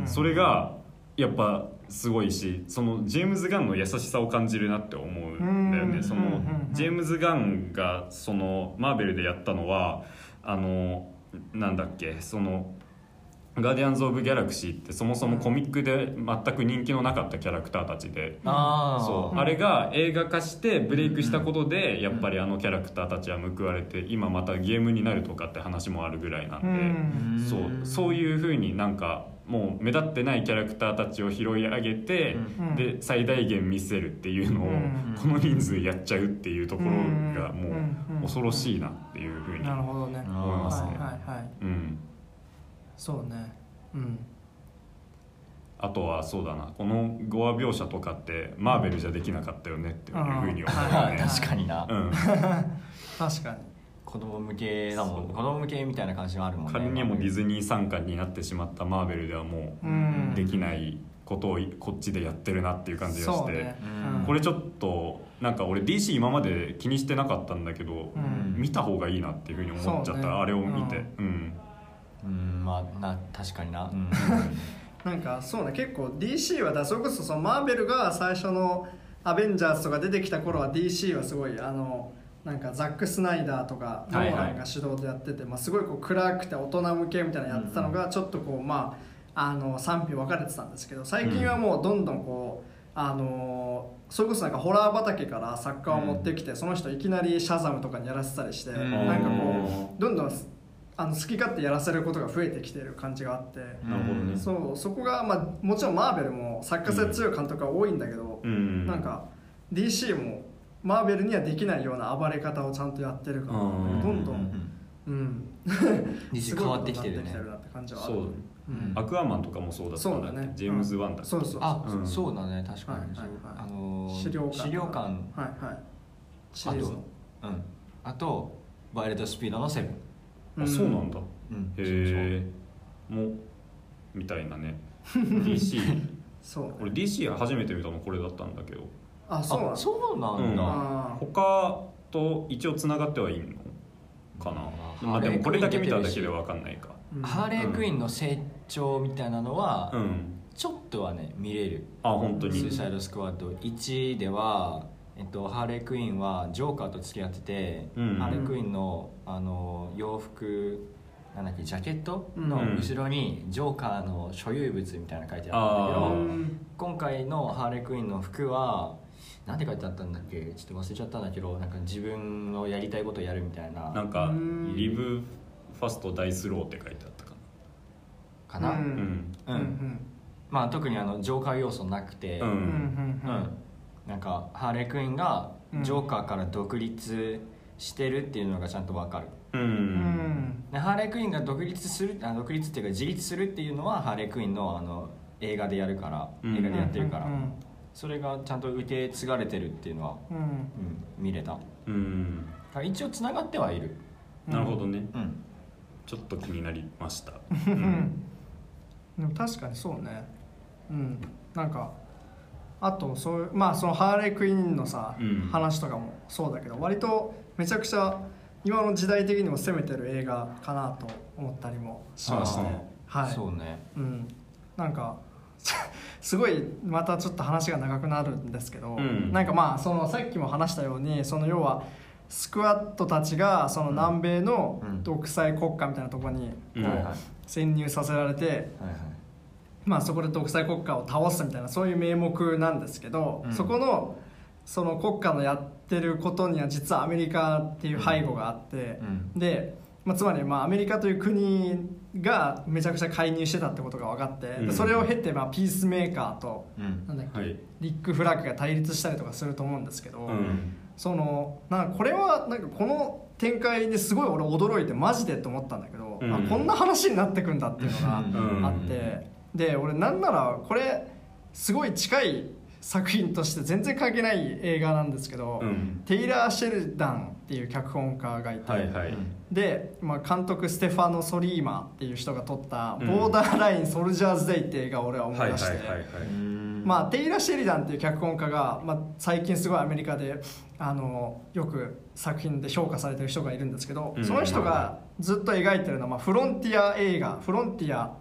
S2: それがやっぱすごいしそのジェームズ・ガンの優しさを感じるなって思うんだよ
S1: うん。
S2: ねそのジェームズ・ガンがそのマーベルでやったのはあのなんだっけそのガーディアンズ・オブ・ギャラクシーってそもそもコミックで全く人気のなかったキャラクターたちで、
S3: あ
S2: そう。あれが映画化してブレイクしたことでやっぱりあのキャラクターたちは報われて今またゲームになるとかって話もあるぐらいなんで、
S1: うん。
S2: そう。そういうふうになんかもう目立ってないキャラクターたちを拾い上げて、
S1: うん。
S2: で最大限見せるっていうのを、
S1: うん。
S2: この人数やっちゃうっていうところが
S1: うん。
S2: もう恐ろしいなっていうふうに
S1: なるほどね。
S3: 思い
S2: ますね。
S1: はいはいはい
S2: うん、
S1: そうね。うん。
S2: あとはそうだな。この語話描写とかってマーベルじゃできなかったよねっていうふうに思うよね。
S3: 確かにな、
S2: うん。
S1: 確かに
S3: 子供向けだもん子供向けみたいな感じがあるもんね。
S2: 仮にもディズニー参加になってしまったマーベルではも
S1: う
S2: できないことをこっちでやってるなっていう感じがして、
S1: ね。
S3: うん。
S2: これちょっとなんか俺 DC 今まで気にしてなかったんだけど、
S1: うん。
S2: 見た方がいいなっていうふうに思っちゃった、
S1: ね。
S2: あれを見て、うん。
S3: うん。まあな確かにな、うん。
S1: なんかそうね。結構 DC はだそれこそそのマーベルが最初のアベンジャーズとか出てきた頃は DC はすごいあのなんかザック・スナイダーとかノ
S3: はいはい。
S1: ーランが主導でやってて、まあ、すごいこう暗くて大人向けみたいなのやってたのがちょっとこうまああの賛否分かれてたんですけど最近はもうどんどんこうあのそれこそなんかホラー畑から作家を持ってきて、その人いきなりシャザムとかにやらせたりして、
S3: うん。
S1: なんかこうどんどんあの好き勝手やらせることが増えてきてる感じがあって、
S2: なるほどね。
S1: そうそこが、まあ、もちろんマーベルも作家性強い監督が多いんだけど、
S2: うん。
S1: なんか DC もマーベルにはできないような暴れ方をちゃんとやってるから、
S2: うん。
S1: どんど
S3: うん。ん。
S1: うん、
S3: DC 変わってきてるよね
S1: ってきてるなって感じはある。
S2: そう
S1: うん。
S2: アクアマンとかもそうだったんだ。っ
S1: そうだね。
S2: けジェームズ・ワンだ
S1: そうそう
S3: あ、
S2: うん。
S3: そうだね。確かに、
S1: はいはいはい。
S3: あのー
S1: 資料館。
S3: 資料館。
S1: はいはい。シリーズの。
S3: うん。あとバイオレットスピードのセブン。
S2: あそうなんだ。
S3: うん。
S2: へえもうみたいなね。DC
S1: そうね。
S2: 俺 DC 初めて見たのこれだったんだけど
S1: あそうなん
S3: そうなんだ、
S1: あ
S2: 他と一応つながってはいいのかな？
S3: うん。
S2: まあでもこれだけ見ただけでわかんないか。
S1: うん。
S3: ハーレークイーンの成長みたいなのは、
S2: うん。
S3: ちょっとはね見れる。
S2: あ本当に。
S3: スーサイドスクワット1では、えっと、ハーレークイーンはジョーカーと付き合ってて、
S2: うん。
S3: ハーレークイーンのあの洋服なんだっけジャケットの
S2: うん。
S3: 後ろにジョーカーの所有物みたいなの書いてあ
S2: あ
S3: ったんだけど、
S1: うん。
S3: 今回のハーレークイーンの服はなんて書いてあったんだっけ？ちょっと忘れちゃったんだけどなんか自分のやりたいことをやるみたいな。
S2: なんか
S1: うん。
S2: リブファストダイスローって書いてあったか
S3: かな、
S1: う
S2: な？うん。ん
S3: うん。
S1: うんうん。
S3: まあ特にあのジョーカー要素なくて、
S2: うん。
S1: うんうん
S3: うん。なんかハーレークイーンが
S1: うん
S3: ジョーカーから独立してるっていうのがちゃんと分かる、
S2: う
S1: うん。ん
S3: でハーレークイーンが独立するあ独立っていうか自立するっていうのはハーレークイーンのあの映画でやるから、
S2: うん。
S3: 映画でやってるから、
S1: うん
S3: それがちゃんと受け継がれてるっていうのは、
S1: うん。
S3: うん、見れた。
S2: うん。
S3: 一応つながってはいる。
S2: なるほどね。
S3: うん。
S2: ちょっと気になりました。
S1: うん。でも確かにそうね。うん。なんかあとそういうまあそのハーレークイーンのさ、
S2: うん。
S1: 話とかもそうだけど割とめちゃくちゃ今の時代的にも攻めてる映画かなと思ったりもしましてはい。
S3: そうね。
S1: うん、なんかすごいまたちょっと話が長くなるんですけど、
S2: うん。
S1: なんかまあそのさっきも話したようにその要はスクワットたちがその南米の
S3: うん
S1: 独裁国家みたいなところに潜入させられて、
S3: はいはい。
S1: まあ、そこで独裁国家を倒すみたいなそういう名目なんですけど、
S3: うん。
S1: そこのその国家のやってることには実はアメリカっていう背後があって、
S3: うん。
S1: で、まあ、つまりまあアメリカという国がめちゃくちゃ介入してたってことが分かって、で
S2: うん。
S1: それを経てまあピースメーカーと
S3: うん。
S1: なんだっけ、
S2: はい。
S1: リック・フラッグが対立したりとかすると思うんですけど、
S2: うん。
S1: そのなんかこれはなんかこの展開ですごい俺驚いてマジでと思ったんだけど、
S2: うん。
S1: あこんな話になってくんだっていうのが
S2: うん。
S1: あって、で俺なんならこれすごい近い作品として全然関係ない映画なんですけど、
S2: うん。
S1: テイラー・シェルダンっていう脚本家がいて、
S2: はいはい。
S1: で、まあ、監督ステファノ・ソリーマっていう人が撮った「
S2: うん。
S1: ボーダーライン・ソルジャーズ・デイ」って映画を俺は思
S2: はいい
S1: 出して、まあ、テイラー・シェリダンっていう脚本家が、まあ、最近すごいアメリカであのよく作品で評価されてる人がいるんですけど、
S2: うん。
S1: その人がずっと描いてるのは、まあ、フロンティア映画フロンティア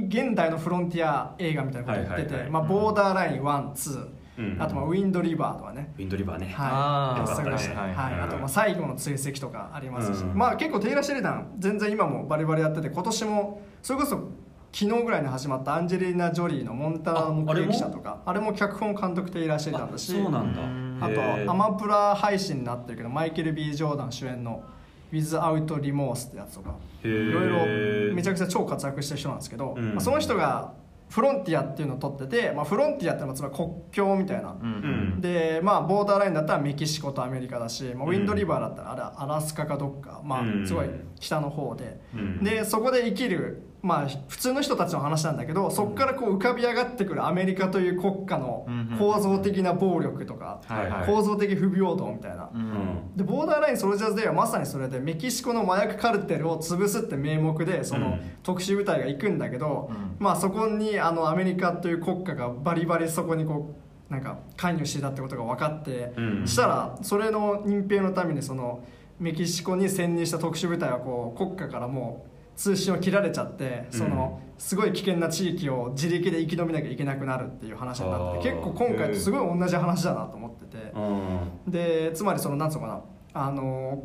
S1: 現代のフロンティア映画みたいなことを言ってて、
S2: はいはいはい。
S1: まあ、ボーダーライン12、
S2: うん。
S1: あとまあウィンドリバーとかね、
S2: ウィンドリバーね。
S1: はい、
S3: あ
S1: ね
S3: はい
S1: はい
S2: はい。
S1: あとまあ最後の追跡とかありますし、
S2: うん。
S1: まあ結構テイラー・シェリダン全然今もバリバリやってて今年もそれこそ昨日ぐらいに始まったアンジェリーナ・ジョリーの「モンタナの目撃者」とかあれも？脚本監督テイラー・シェリダンだし。
S2: そうなんだ。
S1: あとアマプラ配信になってるけどマイケル・ B・ ジョーダン主演の「Without Remorse」ってやつとか。いろいろめちゃくちゃ超活躍した人なんですけど、
S2: うん。
S1: まあ、その人がフロンティアっていうのを撮ってて、まあ、フロンティアってのはつまり国境みたいな、
S3: うん。
S2: うん。
S1: でまあボーダーラインだったらメキシコとアメリカだし、まあ、ウィンドリバーだったらあれアラスカかどっか、ま
S2: うん。
S1: あ、すごい北の方で、
S2: うん。
S1: でそこで生きる、まあ、普通の人たちの話なんだけどそこからこう浮かび上がってくるアメリカという国家の構造的な暴力とか、構造的不平等みたいな、
S3: うん。
S1: でボーダーラインソルジャーズ・デイはまさにそれでメキシコの麻薬カルテルを潰すって名目でその
S2: うん。
S1: 特殊部隊が行くんだけど、
S3: うん。
S1: まあそこにあのアメリカという国家がバリバリそこにこうなんか関与してたってことが分かって、
S2: うん。
S1: したらそれの隠蔽のためにそのメキシコに潜入した特殊部隊はこう国家からもう通信を切られちゃってそのすごい危険な地域を自力で生き延びなきゃいけなくなるっていう話になってて結構今回とすごい同じ話だなと思ってて。
S2: うん。
S1: でつまりそのなんつうのかな。あの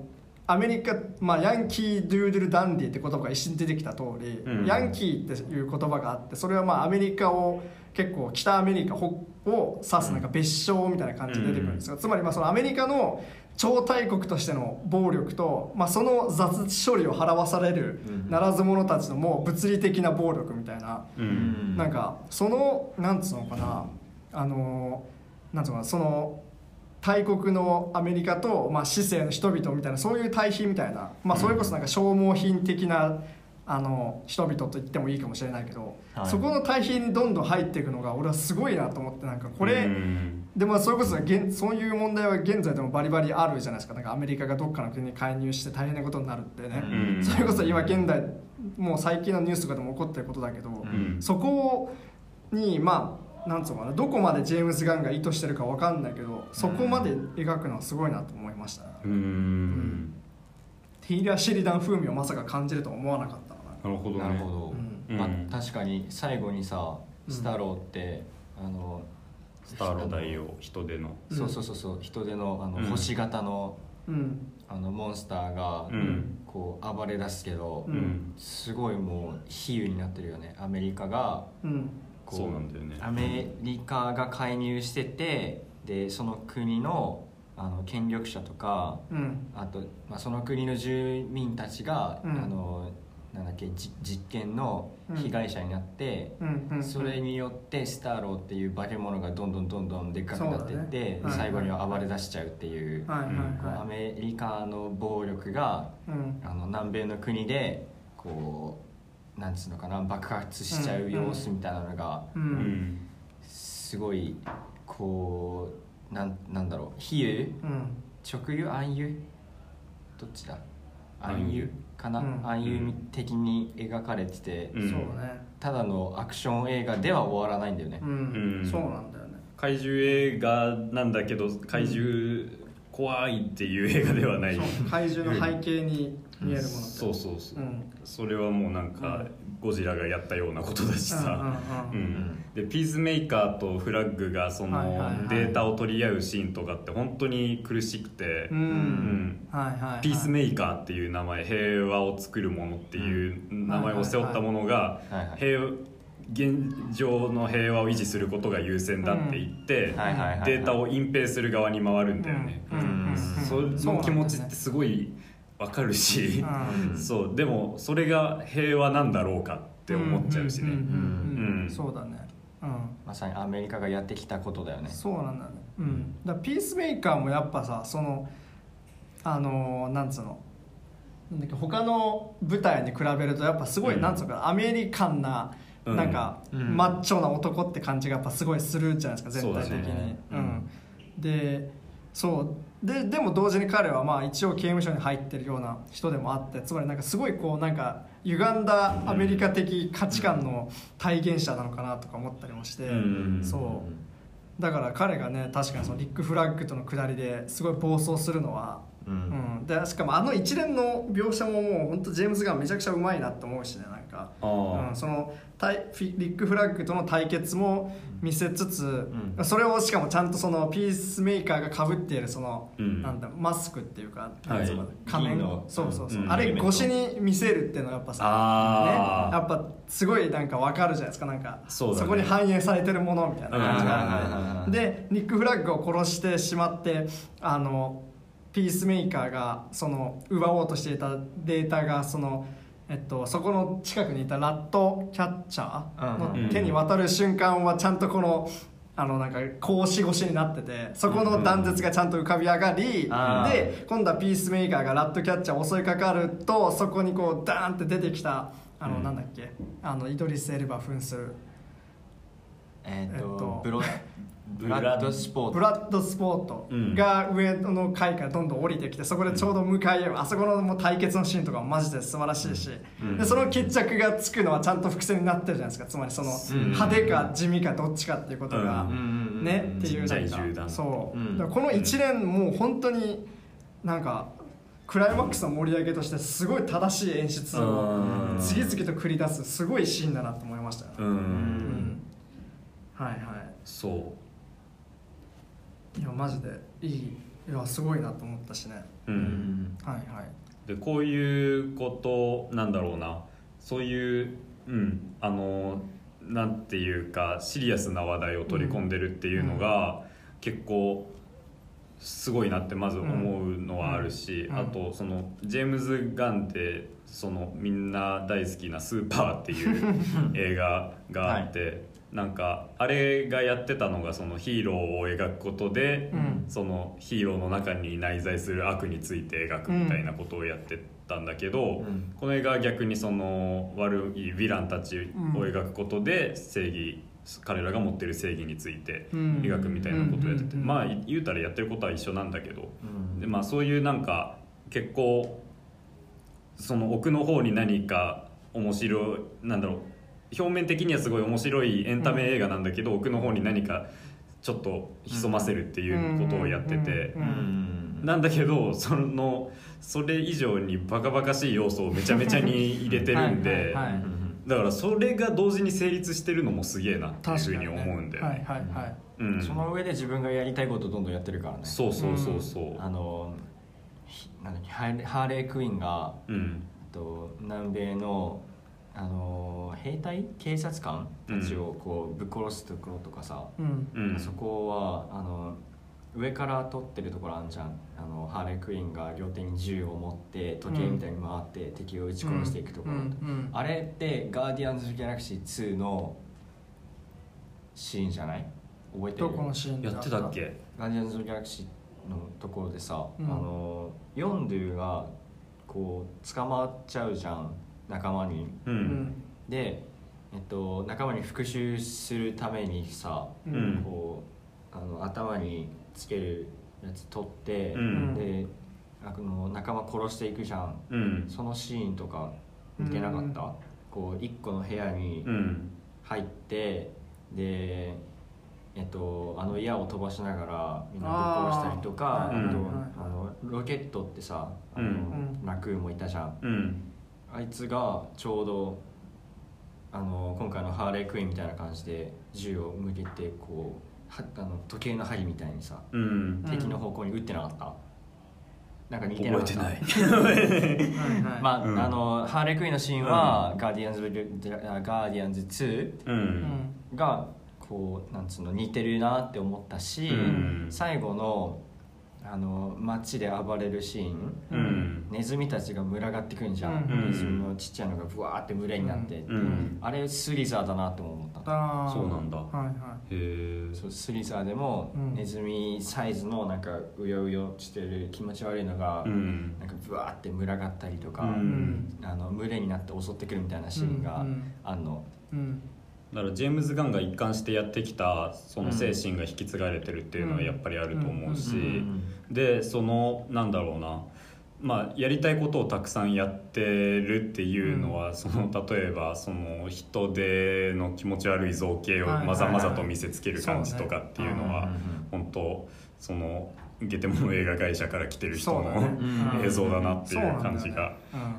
S1: アメリカ、まあ、ヤンキー・ドゥードゥル・ダンディって言葉が一瞬出てきた通り、
S2: うん。
S1: ヤンキーっていう言葉があってそれはまあアメリカを結構北アメリカを指すなんか別称みたいな感じで出てくるんですが、つまりまあそのアメリカの超大国としての暴力と、まあ、その雑処理を払わされる
S3: うん。
S1: ならず者たちのもう物理的な暴力みたいな。
S2: う
S3: うんん。
S1: なんかそのなんつうのかな。あのなんつうのかな。その大国のアメリカと、まあ、市政の人々みたいなそういう対比みたいな、まあ、それこそなんか消耗品的なあの人々と言ってもいいかもしれないけど、
S3: はい。
S1: そこの対比にどんどん入っていくのが俺はすごいなと思ってなんかこれ、
S2: うん。
S1: でもそれこそ現そういう問題は現在でもバリバリあるじゃないですか。なんかアメリカがどっかの国に介入して大変なことになるってね、
S2: うん。
S1: それこそ今現代もう最近のニュースとかでも起こってることだけど、
S2: うん。
S1: そこにまあなんつうのかなどこまでジェームズ・ガンが意図してるかわかんないけどそこまで描くのはすごいなと思いました。ね、
S2: うん。
S1: ティーラー・シェリダン風味をまさか感じるとは思わなかったな
S2: なるほどね。
S3: なるほど、
S2: うん。
S3: まあ、確かに最後にさ
S1: うん。
S3: スタローって、あの
S2: スターロ大王人手の。
S1: うん
S3: そうそうそうそう人手のあの、
S2: うん。
S3: 星型の
S1: うん。
S3: あのモンスターが、
S2: うん。
S3: こう暴れ出すけど、
S1: う
S2: うん。ん
S3: すごいもう比喩になってるよね。アメリカが
S1: うん。
S3: こ
S2: そうなんだよね。
S3: アメリカが介入しててでその国のあの権力者とか
S1: うん。
S3: あと、まあ、その国の住民たちが、
S1: うん。
S3: あのなんだっけじ実験の被害者になって、それによってスターローっていう化け物がどんどんどんどんでっかくなっていって、
S1: ね。はい
S3: 最後には暴れ出しちゃうっていう、
S1: はいはい
S3: こうア
S1: は
S3: メリカの暴力が
S1: いうん。
S3: あの南米の国でこうなんつうのかな爆発しちゃう様子みたいなのが
S1: う
S2: うんん
S3: すごいこうなんなんだろう比喩？
S1: うん。
S3: 直輸暗輸どっちだ？暗
S2: 暗
S3: 輸
S2: 輸
S3: かな、
S1: うん。
S3: 暗輸的に描かれてて、
S2: うん。
S1: そうね。
S3: ただのアクション映画では終わらないんだよね。
S1: う、ん。
S2: うん。
S1: そうなんだよね。
S2: 怪獣映画なんだけど怪獣怖いっていう映画ではない。
S1: 怪獣の背景に見えるものって。
S2: そうそうそう、
S1: うん。
S2: それはもうなんかゴジラがやったようなことだしさ、でピースメーカーとフラッグがそのデータを取り合うシーンとかって本当に苦しくて、ピースメーカーっていう名前平和を作るものっていう名前を背負ったものが平現状の平和を維持することが優先だって言ってデータを隠蔽する側に回るんだよね、その気持ちってすごいわかるし、
S1: うん。
S2: そうでもそれが平和なんだろうかって思っちゃうしね、
S1: そうだね。うん。
S3: まさにアメリカがやってきたことだよね。
S1: そうなんだね。うん。だピースメーカーもやっぱさそのあのーなんつうの？なんだっけ他の舞台に比べるとやっぱすごい、
S2: うん。
S1: なんつうのかなアメリカンな
S2: うん。
S1: なんか、
S3: うん。
S1: マッチョな男って感じがやっぱすごいするじゃないですか全体的に。
S2: そうん。
S1: でそう。ででも同時に彼はまあ一応刑務所に入ってるような人でもあってつまりなんかすごいこうなんか歪んだアメリカ的価値観の体現者なのかなとか思ったりもして、
S2: うん
S1: そう。だから彼がね確かにそのリック・フラッグとの下りですごい暴走するのは、
S3: う
S1: うん。んでしかもあの一連の描写ももう本当ジェームズ・ガンめちゃくちゃうまいなって思うしねなんか、うん、そのリック・フラッグとの対決も見せつつ、
S3: ん。
S1: それをしかもちゃんとそのピースメーカーがかぶっているその、
S2: うん。
S1: なんだマスクっていうか、
S2: はい。
S1: 仮面。そうそうそう、
S2: うん。
S1: あれ越しに見せるっていうのがやっぱさね、やっぱすごいなんかわかるじゃないですか。なんか
S2: そね。
S1: こに反映されてるものみたいな感じがあ
S3: うん
S1: ってでニック・フラッグを殺してしまってあのピースメーカーがその奪おうとしていたデータがその、えっと、そこの近くにいたラットキャッチャーの手に渡る瞬間はちゃんとこの。あのなんか格子越しになっててそこの断絶がちゃんと浮かび上がり、で今度はピースメーカーがラットキャッチャーを襲いかかるとそこにこうダーンって出てきたあの、
S2: うん。
S1: なんだっけあのイドリス・エルバ扮する
S3: えっ
S1: えっと
S3: とブロブラッドスポー
S1: ブラッドスポートが上の階からどんどん降りてきてそこでちょうど向かい合うあそこのもう対決のシーンとかもマジで素晴らしいし、
S2: うん。
S1: でその決着がつくのはちゃんと伏線になってるじゃないですかつまりその
S3: うん。
S1: 派手か地味かどっちかっていうことが、ね？っていうなんかそう、
S3: うん。
S1: この一連もう本当になんかクライマックスの盛り上げとしてすごい正しい演出を
S2: うん。
S1: 次々と繰り出すすごいシーンだなと思いましたよね、
S2: うん、
S1: うん。はいは
S2: そう
S1: いいやマジでいいいやすごいなと思ったしね。
S2: う、
S3: うん。ん
S1: はいはい。
S2: でこういうことなんだろうな。そういううんあのなんていうかシリアスな話題を取り込んでるっていうのが、結構すごいなってまず思うのはあるし、
S1: うん。
S2: あとそのジェームズ・ガンってそのみんな大好きな「スーパー」っていう 映画があって、なんかあれがやってたのがそのヒーローを描くことで、
S1: うん。
S2: そのヒーローの中に内在する悪について描くみたいなことをやってたんだけど、
S3: うん。
S2: この映画は逆にその悪いヴィランたちを描くことで正義彼らが持ってる正義について
S1: うん。
S2: 描くみたいなことをやってて、
S1: うん。
S2: まあ言うたらやってることは一緒なんだけど、
S3: うん。
S2: でまあ、そういうなんか結構その奥の方に何か面白いなんだろう表面的にはすごい面白いエンタメ映画なんだけど、奥の方に何かちょっと潜ませるっていうことをやってて。
S1: うん。
S3: うん。
S2: なんだけどそのそれ以上にバカバカしい要素をめちゃめちゃに入れてるんでだからそれが同時に成立してるのもすげえなっていうふうに思うんだよ
S1: はい
S2: ね。
S1: はいはい
S2: うん。
S3: その上で自分がやりたいことをどんどんやってるからね。
S2: そうそうそうそう。
S3: あのひなんだっけハーレハークイーンが
S2: うん。
S3: と南米のあの兵隊警察官たちをこうぶっ殺すところとかさ、そこはあの上から撮ってるところあんじゃん。あのハーレークイーンが両手に銃を持って時計みたいに回って敵を撃ち殺していくところ、
S1: うんうん
S3: あれって「ガーディアンズ・ギャラクシー2」のシーンじゃない？覚えてる？
S1: どこのシーンで
S2: やってたっけ？
S3: ガーディアンズ・ギャラクシーのところでさ、
S1: うん。
S3: あのヨンドゥがこう捕まっちゃうじゃん仲間に。
S2: う
S1: うん。ん
S3: で、えっと、仲間に復讐するためにさ、
S1: う
S2: うん。
S1: ん
S3: こうあの頭につけるやつ取って、
S2: うん。
S3: であの仲間殺していくじゃん。
S2: うん。
S3: そのシーンとか見てなかった、
S1: うん。
S3: こう一個の部屋に
S2: うん。
S3: 入ってでえっと、あの矢を飛ばしながらみんなぶっ殺したりとかあと、
S2: あーうん
S3: あのロケットってさあ
S2: う
S3: の、
S1: ん。
S3: ラクーンもいたじゃん。
S2: うん
S3: あいつがちょうどあの今回のハーレークイーンみたいな感じで銃を向けてこうはあの時計の針みたいにさ、
S2: うん。
S1: うん
S3: 敵の方向に撃ってなかった。なんか似てな
S2: 覚
S3: かっ
S2: えて
S3: た
S2: ない。
S3: まあ、
S2: うん。
S3: あのハーレークイーンのシーンは、ガーディアンズ・ガーディアンズ2
S2: う
S1: うんん。
S3: がこうなんつうの似てるなって思ったし、
S2: うん。
S3: 最後のあの街で暴れるシーン、
S2: うん。
S3: ネズミたちが群がってくんじゃん、
S1: うん。
S3: ネズミのちっちゃいのがブワーって群れになって、
S2: うん。
S3: あれスリザーだなって思った。
S1: あー。
S2: そうなんだ。
S1: はいは
S2: へえ
S3: そうスリザーでも、
S1: うん。
S3: ネズミサイズのなんかうようよしてる気持ち悪いのが、
S2: うん。
S3: なんかブワーって群がったりとか、あの群れになって襲ってくるみたいなシーンが
S1: うん。
S3: あんの、
S1: うん
S2: だからジェームズ・ガンが一貫してやってきたその精神が引き継がれてるっていうのはやっぱりあると思うし、
S3: うん。
S2: でそのなんだろうなまあ、やりたいことをたくさんやってるっていうのは、その例えばその人手の気持ち悪い造形をまざまざと見せつける感じとかっていうのは本当そのゲテモノ映画会社から来てる人の、映像だなっていう感じが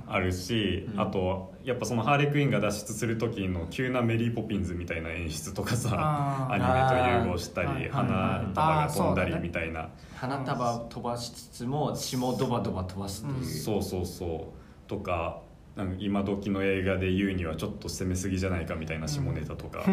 S2: あるし、
S3: うん。
S2: あとやっぱそのハーレークイーンが脱出する時の急なメリー・ポピンズみたいな演出とかさアニメと融合したり花束が飛んだりみたいな。
S3: 花束飛ばしつつも血もドバドバ飛ばすっていう、
S2: そうそうそうとかなんか今時の映画で言うにはちょっと攻めすぎじゃないかみたいな下ネタとか、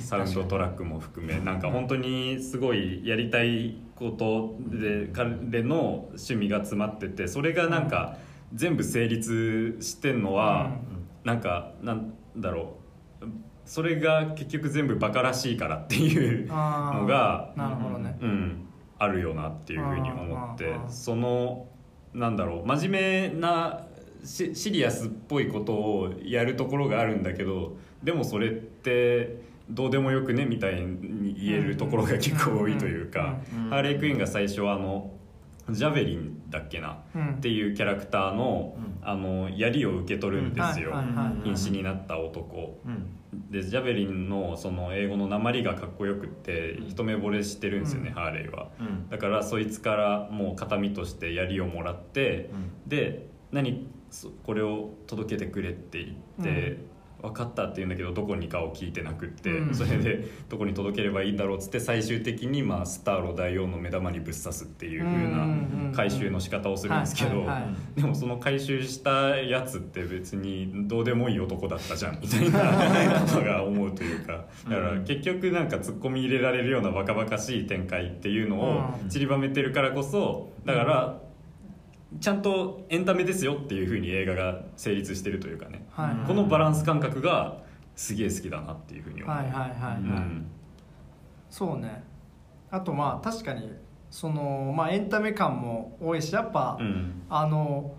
S2: サウンドトラックも含めなんか本当にすごいやりたいことで彼の趣味が詰まっててそれがなんか全部成立してんのは、なんかなんだろう。それが結局全部バカらしいからっていうのが
S1: なるほどね。
S2: うん、あるよなっていうふうに思ってそのなんだろう真面目なシシリアスっぽいことをやるところがあるんだけどでもそれってどうでもよくねみたいに言えるところが結構多いというか
S3: うん。
S2: ハーレークイーンが最初はあのジャベリンだっけな
S1: うん。
S2: っていうキャラクターの
S3: うん。
S2: あの槍を受け取るんですよ。瀕死になった男。
S3: うん。
S2: でジャベリンのその英語の訛りがかっこよくって
S3: うん。
S2: 一目惚れしてるんですよね、
S1: うん。
S2: ハーレーは。
S3: うん。
S2: だからそいつからもう形見として槍をもらってで何そこれを届けてくれって言って、分かったって言うんだけどどこにかを聞いてなくって、
S1: うん。
S2: それでどこに届ければいいんだろうっつって最終的に、まあ、スターロ大王の目玉にぶっ刺すっていう風な回収の仕方をするんですけど、でもその回収したやつって別にどうでもいい男だったじゃんみたいな ことが思うというか。だから結局なんかツッコミ入れられるようなバカバカしい展開っていうのを
S1: うん。
S2: 散りばめてるからこそだからちゃんとエンタメですよっていうふうに映画が成立してるというかね。
S1: はい。
S2: このバランス感覚がすげえ好きだなっていうふうに思う。
S1: はいはいはいはい、
S2: うん。
S1: そうね。あとまあ確かにそのまあエンタメ感も多いしやっぱ、
S2: うん。
S1: あの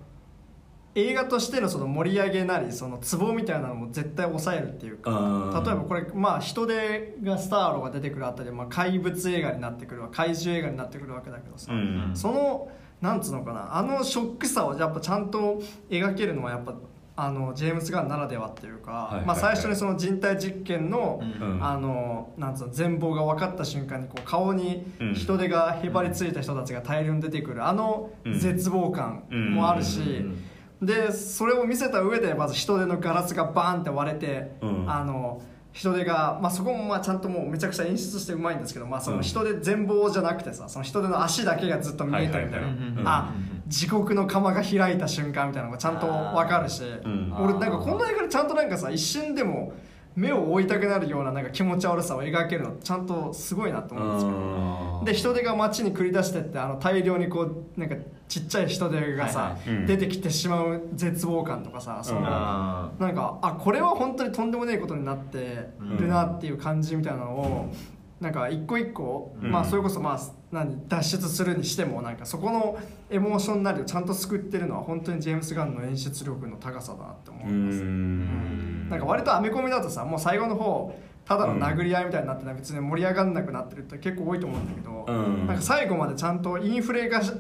S1: 映画としてのその盛り上げなりそのツボみたいなのも絶対抑えるっていうか
S2: うん
S1: 例えばこれまあ人手がスターロが出てくるあたり、まあ、怪物映画になってくるわ怪獣映画になってくるわけだけどさ、
S2: うん。
S1: そのなんつうのかなあのショックさをやっぱちゃんと描けるのはやっぱあのジェームズ・ガンならではっていうか、まあ、最初にその人体実験の、あのなんつうの全貌が分かった瞬間にこう顔に
S2: うん。
S1: 人手がへばりついた人たちが大量に出てくるあの絶望感もあるし、でそれを見せた上でまず人手のガラスがバーンって割れて、
S2: うん。
S1: あの人手が、まあ、そこもまあちゃんともうめちゃくちゃ演出してうまいんですけど、まあ、その
S2: うん。
S1: 人手全貌じゃなくてさその人手の足だけがずっと見えたみたいな、あ地獄の釜が開いた瞬間みたいなのがちゃんと分かるし、
S2: ん。
S1: 俺なんかこの映画でちゃんとなんかさ一瞬でも目を追いたくなるようななんか気持ち悪さを描けるのちゃんとすごいなと思うんですけど。で人手が街に繰り出してってあの大量にこうなんかちっちゃい人手がさ、
S3: はい
S2: はい。うん。
S1: 出てきてしまう絶望感とかさその、
S3: あ
S1: なんかあこれは本当にとんでもないことになってるなっていう感じみたいなのを、なんか一個一個、
S2: うん。
S1: まあそれこそまあ何脱出するにしてもなんかそこのエモーションなりをちゃんと救ってるのは本当にジェームス・ガンの演出力の高さだなって思
S2: う
S1: います、
S2: ん。
S1: なんか割とアメコミだとさもう最後の方ただの殴り合いみたいになって別に盛り上がんなくなってるって結構多いと思うんだけど、
S2: うん。
S1: なんか最後までちゃんとインフレがし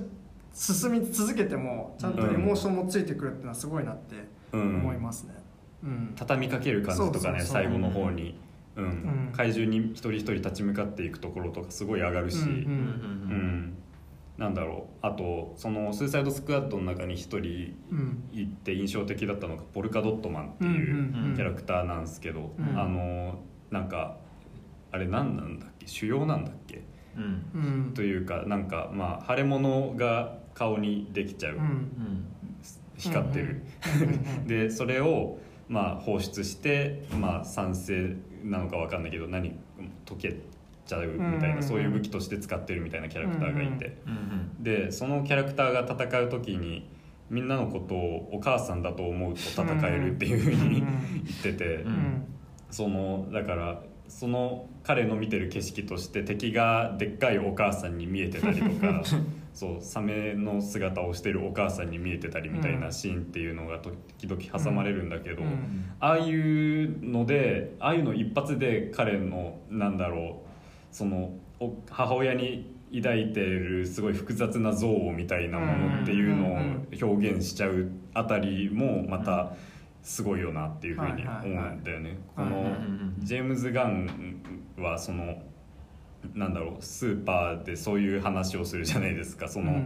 S1: 進み続けてもちゃんとエモーションもついてくるっていうのはすごいなって思いますね。うん。
S2: 畳みかける感じとかね最後の方に、うん。
S1: ん。
S2: 怪獣に一人一人立ち向かっていくところとかすごい上がるし、
S1: うん
S3: ー
S2: うん。なんだろう。あとそのスーサイドスクワットの中に一人
S1: うん
S2: いて印象的だったのがポルカドットマンってい
S1: う
S2: キャラクターなんですけど、
S1: うん。
S2: あのなんかあれ何なんだっけ？腫瘍なんだっけ？というかなんかまあ腫れ物が顔にできちゃう、光ってる、
S1: うん
S2: でそれをまあ放出してまあ酸性なのかわかんないけど何溶けちゃうみたいな、
S1: うんうんうん。
S2: そういう武器として使ってるみたいなキャラクターがいて、
S3: うん
S2: でそのキャラクターが戦う時にみんなのことをお母さんだと思うと戦えるっていうふうに
S1: うん
S2: 言ってて、そのだからその彼の見てる景色として敵がでっかいお母さんに見えてたりとか そうサメの姿をしてるお母さんに見えてたりみたいなシーンっていうのが時々挟まれるんだけど、
S1: うん。
S2: ああいうのでああいうの一発で彼のなんだろうそのお母親に抱いてるすごい複雑な像みたいなものっていうのを表現しちゃうあたりもまたすごいよなっていうふうに思うんだよね。このジェームズ・ガンはそのなんだろうスーパーでそういう話をするじゃないですか。その、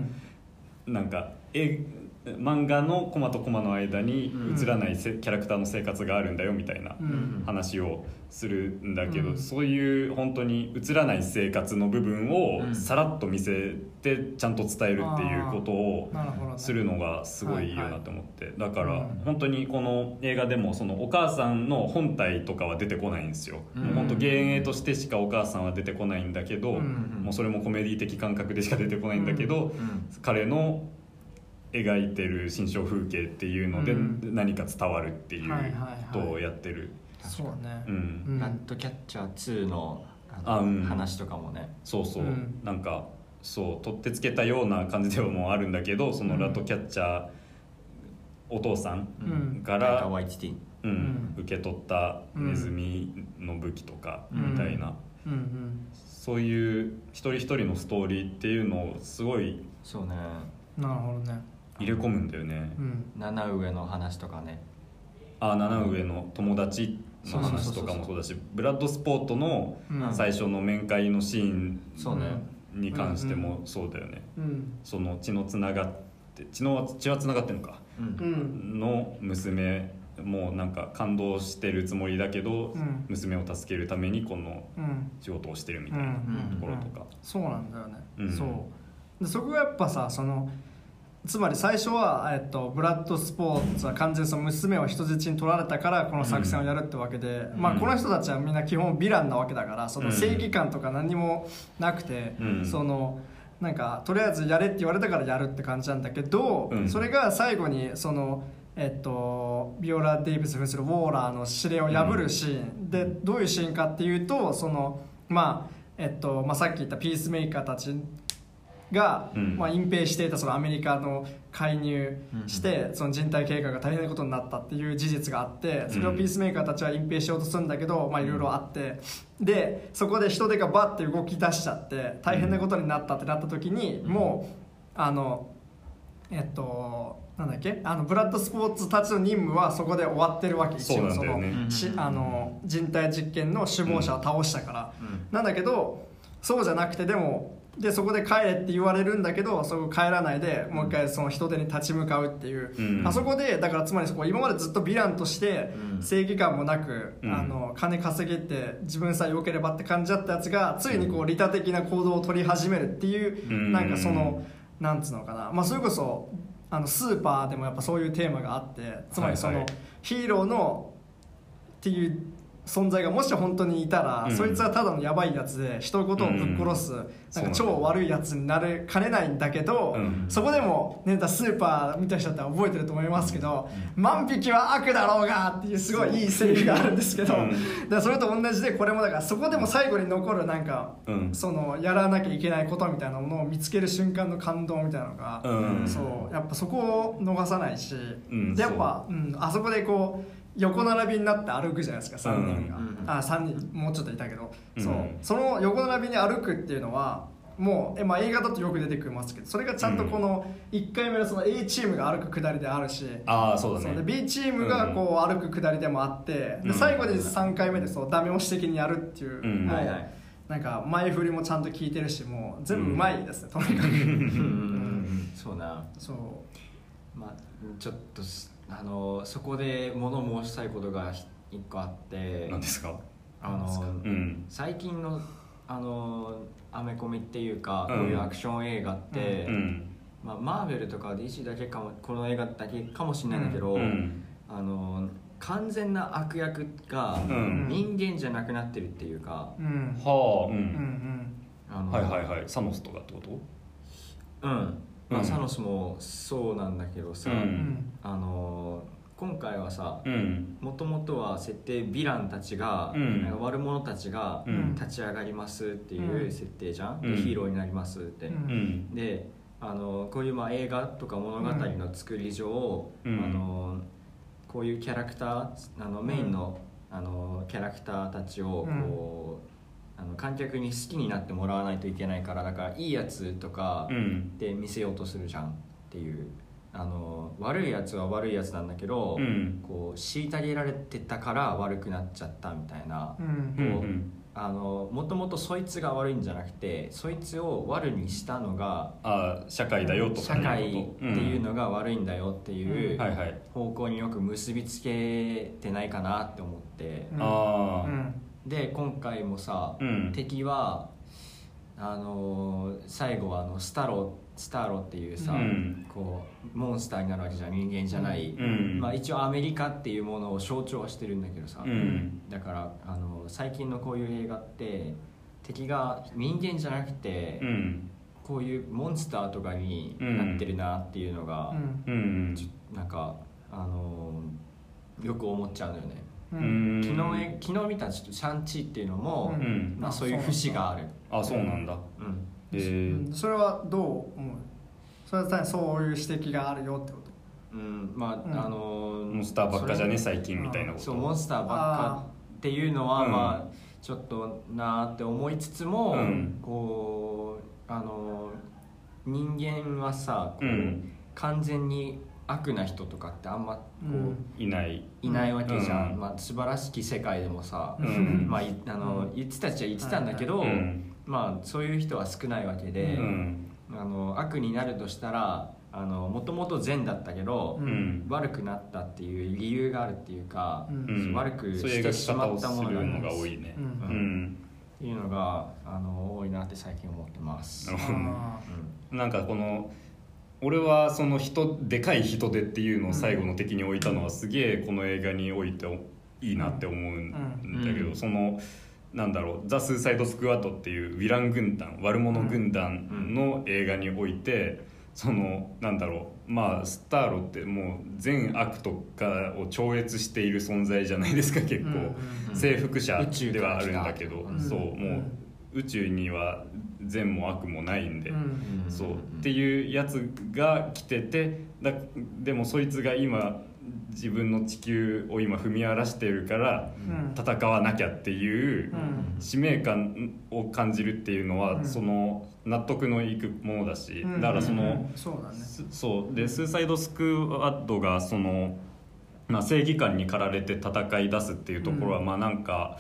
S2: なんかえ漫画のコマとコマの間に映らないせ、キャラクターの生活があるんだよみたいな
S1: うん。
S2: 話をするんだけど、
S1: うん。
S2: そういう本当に映らない生活の部分を
S3: うん。
S2: さらっと見せてちゃんと伝えるっていうことをするのがすごいいいよなと思って、だから
S1: うん。
S2: 本当にこの映画でもそのお母さんの本体とかは出てこないんですよ、
S3: うん。
S2: もう本当幻影としてしかお母さんは出てこないんだけど、
S1: うん
S2: もうそれもコメディ的感覚でしか出てこないんだけど、彼の描いてる心象風景っていうので
S1: うん。
S2: 何か伝わるっていう
S1: はいはいはい。
S2: ことをやってる、
S1: そうね。
S2: うん。
S1: うん。
S3: ラッドキャッチャー2のあの
S2: あうん。
S3: 話とかもね。
S2: そうそう、
S1: うん。
S2: なんかそう取ってつけたような感じではもうあるんだけどそのラッドキャッチャーお父さん
S1: うん。
S2: から、うん。
S1: うん。
S2: 受け取ったネズミの武器とか
S1: うん。
S2: みたいな、
S1: うんうん。
S2: そういう一人一人のストーリーっていうのをすごい
S3: そうね。
S1: なるほどね。
S2: 入れ込むんだよね。
S1: う、ん。
S3: 七上の話とかね。
S2: あ七上の友達の話とかもそうだしブラッドスポートの
S1: うん。
S2: 最初の面会のシーンに関してもそうだよね、
S1: うん。
S2: その血のつながって血の血はつながってるのか。の娘もなんか感動してるつもりだけど、
S1: うん。
S2: 娘を助けるためにこの
S1: うん。
S2: 仕事をしてるみたいな
S1: うん。
S2: ところとか、
S1: そうなんだよね、
S2: うん。
S1: そう。でそこがやっぱさそのつまり最初は、えっと、ブラッドスポーツは完全にその娘を人質に取られたからこの作戦をやるってわけで、まあ、
S2: うん
S1: この人たちはみんな基本ヴィランなわけだからその正義感とか何もなくて、
S2: うん。
S1: そのなんかとりあえずやれって言われたからやるって感じなんだけど、
S2: うん。
S1: それが最後にその。えっと、ビオラ・デイビス扮するウォーラーの指令を破るシーン、でどういうシーンかっていうとその、まあえっとまあ、さっき言ったピースメーカーたちが、
S2: うん。
S1: まあ、隠蔽していたそのアメリカの介入して、その人体経過が大変なことになったっていう事実があってそれをピースメーカーたちは隠蔽しようとするんだけど、まあ、いろいろあって。でそこで人手がバッて動き出しちゃって大変なことになったってなった時に、もうあのえっとなんだっけあのブラッドスポーツたちの任務はそこで終わってるわけ一応。そ
S2: ね。
S1: しあの人体実験の首謀者を倒したから、
S3: うん。
S1: なんだけどそうじゃなくてでもでそこで帰れって言われるんだけどそこ帰らないでもう一回その人手に立ち向かうっていう、
S2: うん。
S1: あそこでだからつまりそこ今までずっとヴィランとして
S3: うん。
S1: 正義感もなく、
S2: うん。
S1: あの金稼げて自分さえ良ければって感じだったやつがついにこう利他的な行動を取り始めるっていう、
S2: うん。
S1: なんかそのなんつうのかな、まあ、それこそあのスーパーでもやっぱそういうテーマがあってつまりその、ヒーローのっていう存在がもし本当にいたら、
S2: うん。
S1: そいつはただのやばいやつで人のことをぶっ殺す、なんか超悪いやつになれかねないんだけど、
S2: うん。
S1: そこでも、ね、だスーパー見た人だったら覚えてると思いますけど「万引きは悪だろうが」っていうすごいいいセリフがあるんですけど、
S2: うん。
S1: だそれと同じでこれもだからそこでも最後に残るなんか、
S2: うん。
S1: そのやらなきゃいけないことみたいなものを見つける瞬間の感動みたいなのが、
S2: うん。
S1: そうやっぱそこを逃さないし、
S2: うん。
S1: でやっぱ、うん、あそこでこう横並びになって歩くじゃないですか3人が、
S3: うん。
S1: あ3人もうちょっといたけど、
S2: うん。
S1: そう。その横並びに歩くっていうのはもうえ、まあ、映画だとよく出てくるますけどそれがちゃんとこの1回目のその A チームが歩く下りであるし
S2: ああそうだ
S1: そうで
S2: ね
S1: B チームがこう歩く下りでもあって、
S2: うん。
S1: で最後に3回目でそうダメ押し的にやるっていう、
S2: うん。
S1: もう
S3: はいはい。
S1: なんか前振りもちゃんと聞いてるしもう全部うまいですね、とにかく。
S3: うん。うんうんそうな
S1: そう。
S3: まあちょっとすあのそこで物申したいことがひ一個あって。
S2: 何ですか？
S3: あの
S2: うん。
S3: 最近のあのアメコミっていうか、
S2: うん。
S3: こういうアクション映画って、
S2: うん。
S3: まあ、マーベルとか DC だけかもこの映画だけかもしれないんだけど、
S2: うん。
S3: あの完全な悪役が
S2: うん。
S3: 人間じゃなくなってるっていうか、
S1: うん。
S2: はあう
S1: うんん。
S3: あの
S2: はいはいはい。サノスとかってこと？
S3: うん、まあ
S2: うん
S3: サノスもそうなんだけどさ、
S2: う
S1: うん。ん
S3: あの今回はさ
S2: うん。
S3: もともとは設定ヴィランたちが、
S2: うん。
S3: 悪者たちが
S2: うん。
S3: 立ち上がりますっていううん。設定じゃん、
S2: うん。
S3: でヒーローになりますって、であのこういうまあ映画とか物語の作り上、
S2: うん。
S3: あのこういうキャラクターあのメインの,、あのキャラクターたちをこう、あの観客に好きになってもらわないといけないからだからいいやつとか
S2: うん。
S3: で見せようとするじゃんっていう。あの悪いやつは悪いやつなんだけど、
S2: うん。
S3: こう虐げられてたから悪くなっちゃったみたいな。
S1: う、ん。
S2: うんうん
S3: あのもともとそいつが悪いんじゃなくてそいつを悪にしたのが
S2: ああ社会だよとか
S3: 社会っていう
S2: の
S3: のが悪いんだよっていううん。
S2: はいはい。
S3: 方向によく結びつけてないかなって思って。
S1: うん
S2: ああ
S1: うん
S3: で今回もさ、
S2: うん。
S3: 敵はあのー最後はあのスタロスタロっていうさ、
S2: うん。
S3: こうモンスターになるわけじゃん。人間じゃない、
S2: うん。
S3: まあ、一応アメリカっていうものを象徴はしてるんだけどさ、
S2: うん。
S3: だからあの最近のこういう映画って敵が人間じゃなくて、
S2: うん。
S3: こういうモンスターとかになってるなっていうのが、
S1: うん。
S3: なんかあのーよく思っちゃうんだよね、昨日え昨日見たちょっとシャンチーっていうのも、まあ、そういう節がある。
S2: あそうなんだ。
S1: それはどう思う？それは単にそういう指摘があるよってこと？
S3: うん。まあ、
S1: うん。
S3: あのー
S2: モンスターばっかじゃね？
S3: そ
S2: 最近みたいなこと？
S3: れそうモンスターばっかっていうのは
S2: うん。
S3: まあちょっとなーって思いつつも、
S2: うん。
S3: こうあのー人間はさこう、
S2: うん。
S3: 完全に悪な人とかってあんまこう、
S1: うん。
S2: いない。
S3: いないわけじゃん、
S2: うん。
S3: まあ、素晴らしき世界でもさ、
S2: うん。
S3: まあ、いあの言ってたっちゃ言ってたんだけど、
S2: うん。
S3: まあ、そういう人は少ないわけで、
S2: うん。
S3: あの悪になるとしたらもともと善だったけど、
S1: う
S2: うん。
S3: 悪くなったっていう理由があるっていうか、
S1: うん。
S2: うん。
S3: 悪くしてしまったものが
S2: 多いね
S1: うん。
S2: うん。
S3: っていうのがあの多いなって最近思ってます、
S2: なるほど
S1: あ
S2: なんかこの俺はその人でかい人手っていうのを最後の敵に置いたのはすげえこの映画においていいなって思うんだけど、
S3: うん。
S2: そのなんだろう「ザ・スーサイド・スクワット」っていうヴィラン軍団悪者軍団の映画において、そのなんだろうまあスターロってもう善悪とかを超越している存在じゃないですか結構、
S1: うん
S2: 征服者ではあるんだけど、そうもう宇宙には善も悪もないんで。
S1: うん。
S3: う。ん。
S2: そうっていうやつが来ててだでもそいつが今自分の地球を今踏み荒らしてるから
S1: うん。
S2: 戦わなきゃっていう
S1: うん。
S2: 使命感を感じるっていうのは、
S1: うん。
S2: その納得のいくものだし、
S1: うん。
S2: だからその、
S1: うん。そうだね。
S2: すそう。でスーサイドスクワッドがその、まあ、正義感に駆られて戦い出すっていうところは、
S1: うん。
S2: まあなんか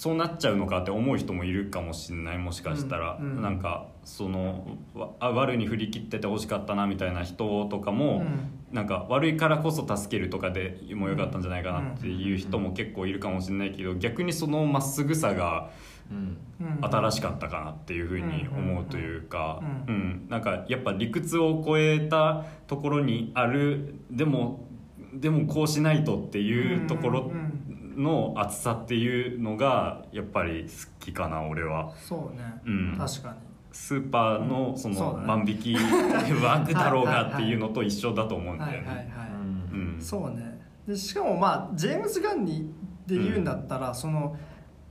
S2: そうなっちゃうのかって思う人もいるかもしれないもしかしたら、
S1: うんうん。
S2: なんかそのわあ悪に振り切っててほしかったなみたいな人とかも、なんか悪いからこそ助けるとかでもよかったんじゃないかなっていう人も結構いるかもしれないけど逆にそのまっすぐさが
S3: うん。
S1: うん
S2: 新しかったかなっていうふうに思うというか、
S1: う
S2: うん。んなんかやっぱ理屈を超えたところにあるでもでもこうしないとっていうところ
S1: うん
S2: の熱さっていうのがやっぱり好きかな俺は。
S1: そうね。
S2: うん。
S1: 確かに。
S2: スーパーのその万引き枠だろうがっていうのと一緒だと思うんだよ
S1: はいはいはい
S2: ね。
S3: うん。
S2: うん。
S1: そうね。でしかもまあジェームズ・ガンにで言うんだったら、その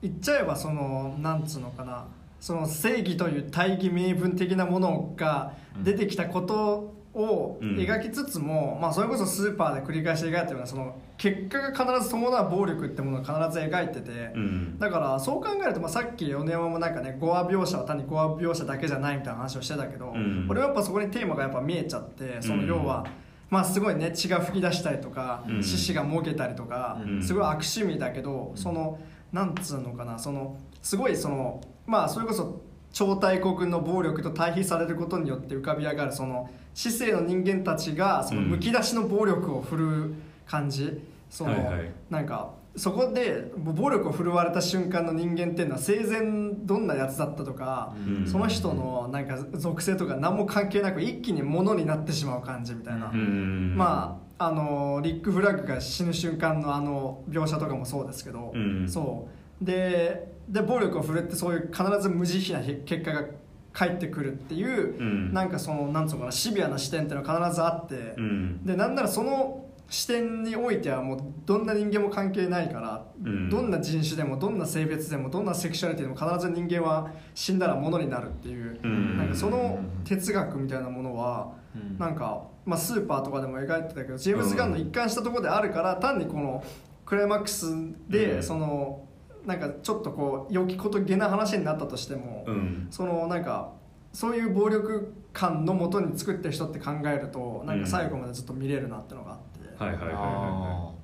S1: 言っちゃえばそのなんつうのかな。その正義という大義名分的なものが出てきたことを
S2: うん。
S1: 描きつつも、まあ、それこそスーパーで繰り返し描いたようなその結果が必ず伴う暴力ってものを必ず描いてて、
S2: うん。
S1: だからそう考えると、まあ、さっき米山もなんかね語話描写は単に語話描写だけじゃないみたいな話をしてたけど、
S2: うん。
S1: 俺はやっぱそこにテーマがやっぱ見えちゃってその
S2: うん
S1: 要は、まあすごいね血が噴き出したりとか
S2: うん。
S1: 獅子がもげたりとか、
S2: うん。
S1: すごい悪趣味だけどそのなんつうのかなそのすごいそのまあそれこそ超大国の暴力と対比されることによって浮かび上がるその市政の人間たちがそのむき出しの暴力を振るう感じ、その、
S2: はいはい。
S1: なんかそこで暴力を振るわれた瞬間の人間っていうのは生前どんなやつだったとか、
S2: うん。
S1: その人のなんか属性とか何も関係なく一気に物になってしまう感じみたいな、
S2: うん。
S1: まああのリック・フラッグが死ぬ瞬間のあの描写とかもそうですけど、
S2: うん。
S1: そう。でで暴力を振るってそういう必ず無慈悲な結果が返ってくるっていう、
S2: うん。
S1: なんかそのなんつうのかなシビアな視点っていうのが必ずあって、
S2: うん。
S1: でなんならその視点においてはもうどんな人間も関係ないから、
S2: うん。
S1: どんな人種でもどんな性別でもどんなセクシュアリティでも必ず人間は死んだら物になるっていう、
S2: うん。
S1: なんかその哲学みたいなものは、
S3: うん。
S1: なんか、まあ、スーパーとかでも描いてたけどジェームズ・ガンの一貫したところであるから、単にこのクライマックスで、
S2: うん。
S1: そのなんかちょっとこう良きことげな話になったとしても、
S2: うん。
S1: そのなんかそういう暴力感のもとに作ってる人って考えるとなんか最後までずっと見れるなってのがあって、
S2: はいはいはいは
S3: あ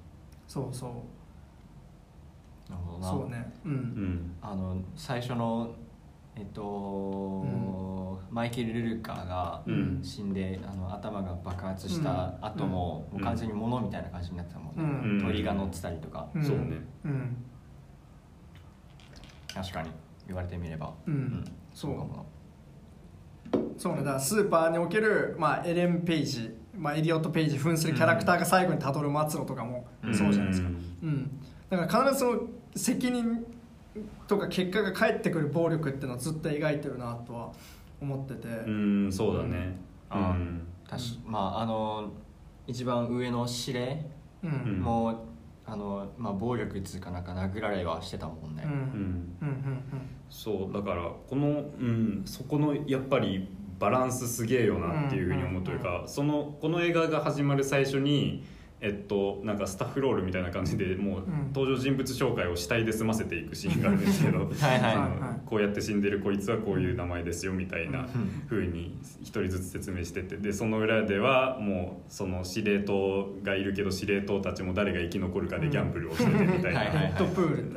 S1: そうそう。
S3: ーなるほどな。
S1: そうね。う
S2: いうん。ん
S3: あの最初のえっと、マイケル・ルルカーが
S2: うん。
S3: 死んで、あの頭が爆発した後も,、
S2: うん。
S3: もう完全に物みたいな感じになってたもんね、
S1: うん。
S3: 鳥が乗ってたりとか、
S1: うん。
S2: そうね。
S1: うん
S3: 確かに言われてみれば、
S1: うん。そう。
S3: かも
S1: そうねだ。からスーパーにおける、まあ、エレン・ペイジ、まあ、エリオット・ペイジ扮するキャラクターが最後にたどる末路とかも
S3: うん。
S1: そうじゃないですか、
S2: うん。
S1: うん、だから必ずその責任とか結果が返ってくる暴力っていうのをずっと描いてるなとは思ってて、
S2: うんそうだね。
S3: あ
S2: うん。
S3: 確かまああの一番上の指令
S1: うん
S2: うん。
S3: も、あのまあ、暴力っつうかなんか殴られはしてたもんね、
S1: うん。
S2: うん。
S1: うんうん
S2: そうだからこの、うん、そこのやっぱりバランスすげえよなっていうふうに思うというか、そのこの映画が始まる最初にえっと、なんかスタッフロールみたいな感じでもう
S1: うん。
S2: 登場人物紹介を死体で済ませていくシーンがあるんですけど。
S3: はい
S2: こうやって死んでるこいつはこういう名前ですよみたいな
S1: うん。
S2: 風に一人ずつ説明してて。でその裏ではもうその司令塔がいるけど司令塔たちも誰が生き残るかでギャンブルをしててみたいな。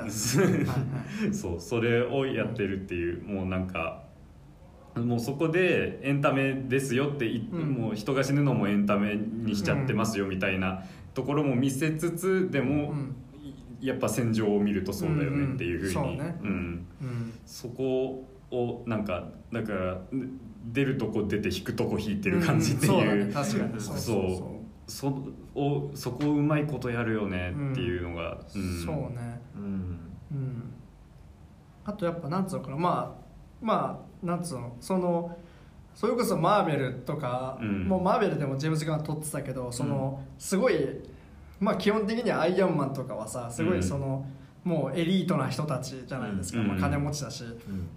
S2: そうそれをやってるっていうもうなんかもうそこでエンタメですよってい、
S1: うん。
S2: もう人が死ぬのもエンタメにしちゃってますよみたいなところも見せつつでも、
S1: うん。
S2: やっぱ戦場を見るとそうだよねっていうふうに、
S1: そ
S2: こをなんかだから出るとこ出て引くとこ引いてる感じっていう,、
S1: ん。そうだね。確かに
S2: そ
S1: そう。うそう。
S2: そをそこをうまいことやるよねっていうのが、
S1: そう
S2: うん。
S1: そうね。
S3: うん。
S1: うん。あとやっぱなんつうのかな。まあまあなんつうの？そのそれこそマーベルとか、
S2: うん。
S1: もうマーベルでもジェームズ・ガン撮ってたけどその、すごいまあ基本的にはアイアンマンとかはさすご
S2: うん
S1: いその、もうエリートな人たちじゃないですか、
S2: うん。
S1: まあ、金持ちだし、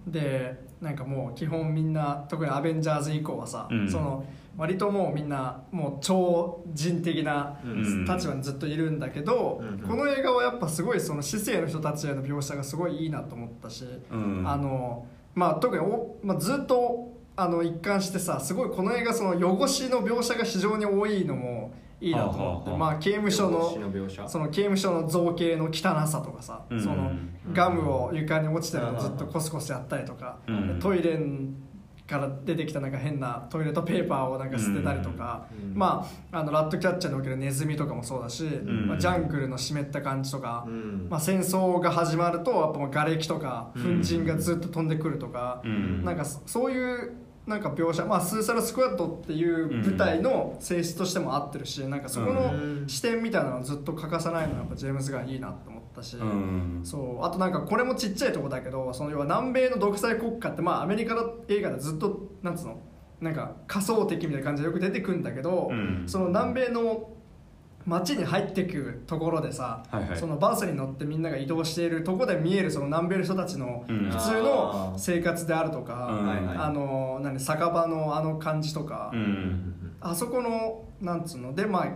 S1: でなんかもう基本みんな特にアベンジャーズ以降はさ、
S2: うん。
S1: その割ともうみんなもう超人的な
S2: うん。
S1: 立場にずっといるんだけど、
S3: うん。
S1: この映画はやっぱすごいその市政の人たちへの描写がすごいいいなと思ったし、
S2: うん。
S1: あのまあ、特にお、まあ、ずっとあの一貫してさすごいこの映画その汚しの描写が非常に多いのもいいなと思って、
S2: はあはあ
S1: まあ、刑務所のその刑務所の造形の汚さとかさ、
S2: うん。
S1: そのガムを床に落ちてるのをずっとコスコスやったりとか、
S2: うん。
S1: トイレから出てきたなんか変なトイレットペーパーをなんか捨てたりとか、
S3: うん。
S1: まあ、あのラッドキャッチャーにおけるネズミとかもそうだし、
S2: ん。
S1: まあ、ジャングルの湿った感じとか、
S3: うん。
S1: まあ、戦争が始まるとやっぱもう瓦礫とか
S3: うん。
S1: 粉塵がずっと飛んでくるとか、
S2: うん。
S1: なんかそそういうなんか描写、まあ、スーサルスクワットっていう舞台の性質としても合ってるしなんかそこの
S3: うん。
S1: 視点みたいなのをずっと欠かさないのはやっぱジェームズ・ガンいいなと思ったし、
S2: うん。
S1: そう。あとなんかこれもちっちゃいとこだけどその要は南米の独裁国家ってまあアメリカの映画でずっとなんつうのなんか仮想敵みたいな感じでよく出てくるんだけど、
S2: うん。
S1: その南米の街に入ってくところでさ、
S2: はいはい。
S1: そのバスに乗ってみんなが移動しているところで見えるその南米の人たちの
S2: うん。
S1: 普通の生活であるとか、
S2: うん。
S1: あの何酒場のあの感じとか、
S2: うん。
S1: あそこのなんつうのでまあ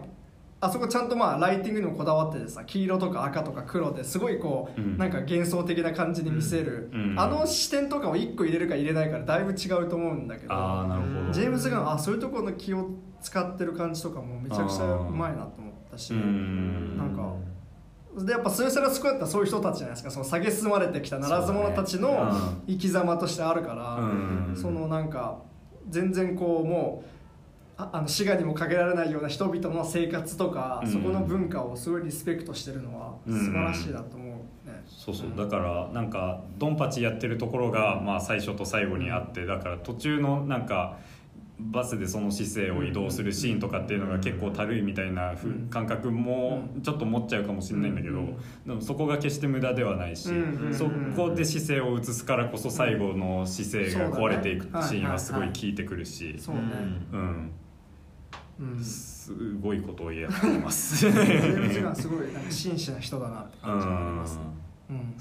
S1: あそこちゃんとまあライティングにもこだわっててさ黄色とか赤とか黒ですごいこう、
S2: うん。
S1: なんか幻想的な感じに見せる、
S2: うん。うん
S1: あの視点とかを1個入れるか入れないかでだいぶ違うと思うんだけどジェームズ・ガンあそういうところの気を使ってる感じとかもめちゃくちゃうまいなと思ったし、
S2: うん。
S1: なんかでやっぱスーサルスクワットはそういう人たちじゃないですかその蔑まれてきたならず者たちの生き様としてあるから、
S2: うん。
S1: そのなんか全然こうもうああの滋賀にもかけられないような人々の生活とか、
S2: うん。
S1: そこの文化をすごいリスペクトしてるのは
S2: うん。
S1: 素晴らしいなと思うね、
S2: そうそう。だからなんかドンパチやってるところがまあ最初と最後にあってだから途中のなんかバスでその姿勢を移動するシーンとかっていうのが結構たるいみたいな感覚もちょっと持っちゃうかもしれないんだけど
S1: うん。
S2: でもそこが決して無駄ではないし
S1: うん
S2: そこで姿勢を移すからこそ最後の姿勢が壊れていくシーンはすごい。効いてくるし。
S1: そうね、
S2: うん
S1: うん、ジ
S2: すごいことをやってます。
S1: すごいなんか真摯な人だなって
S2: う
S1: 感じがありますうん。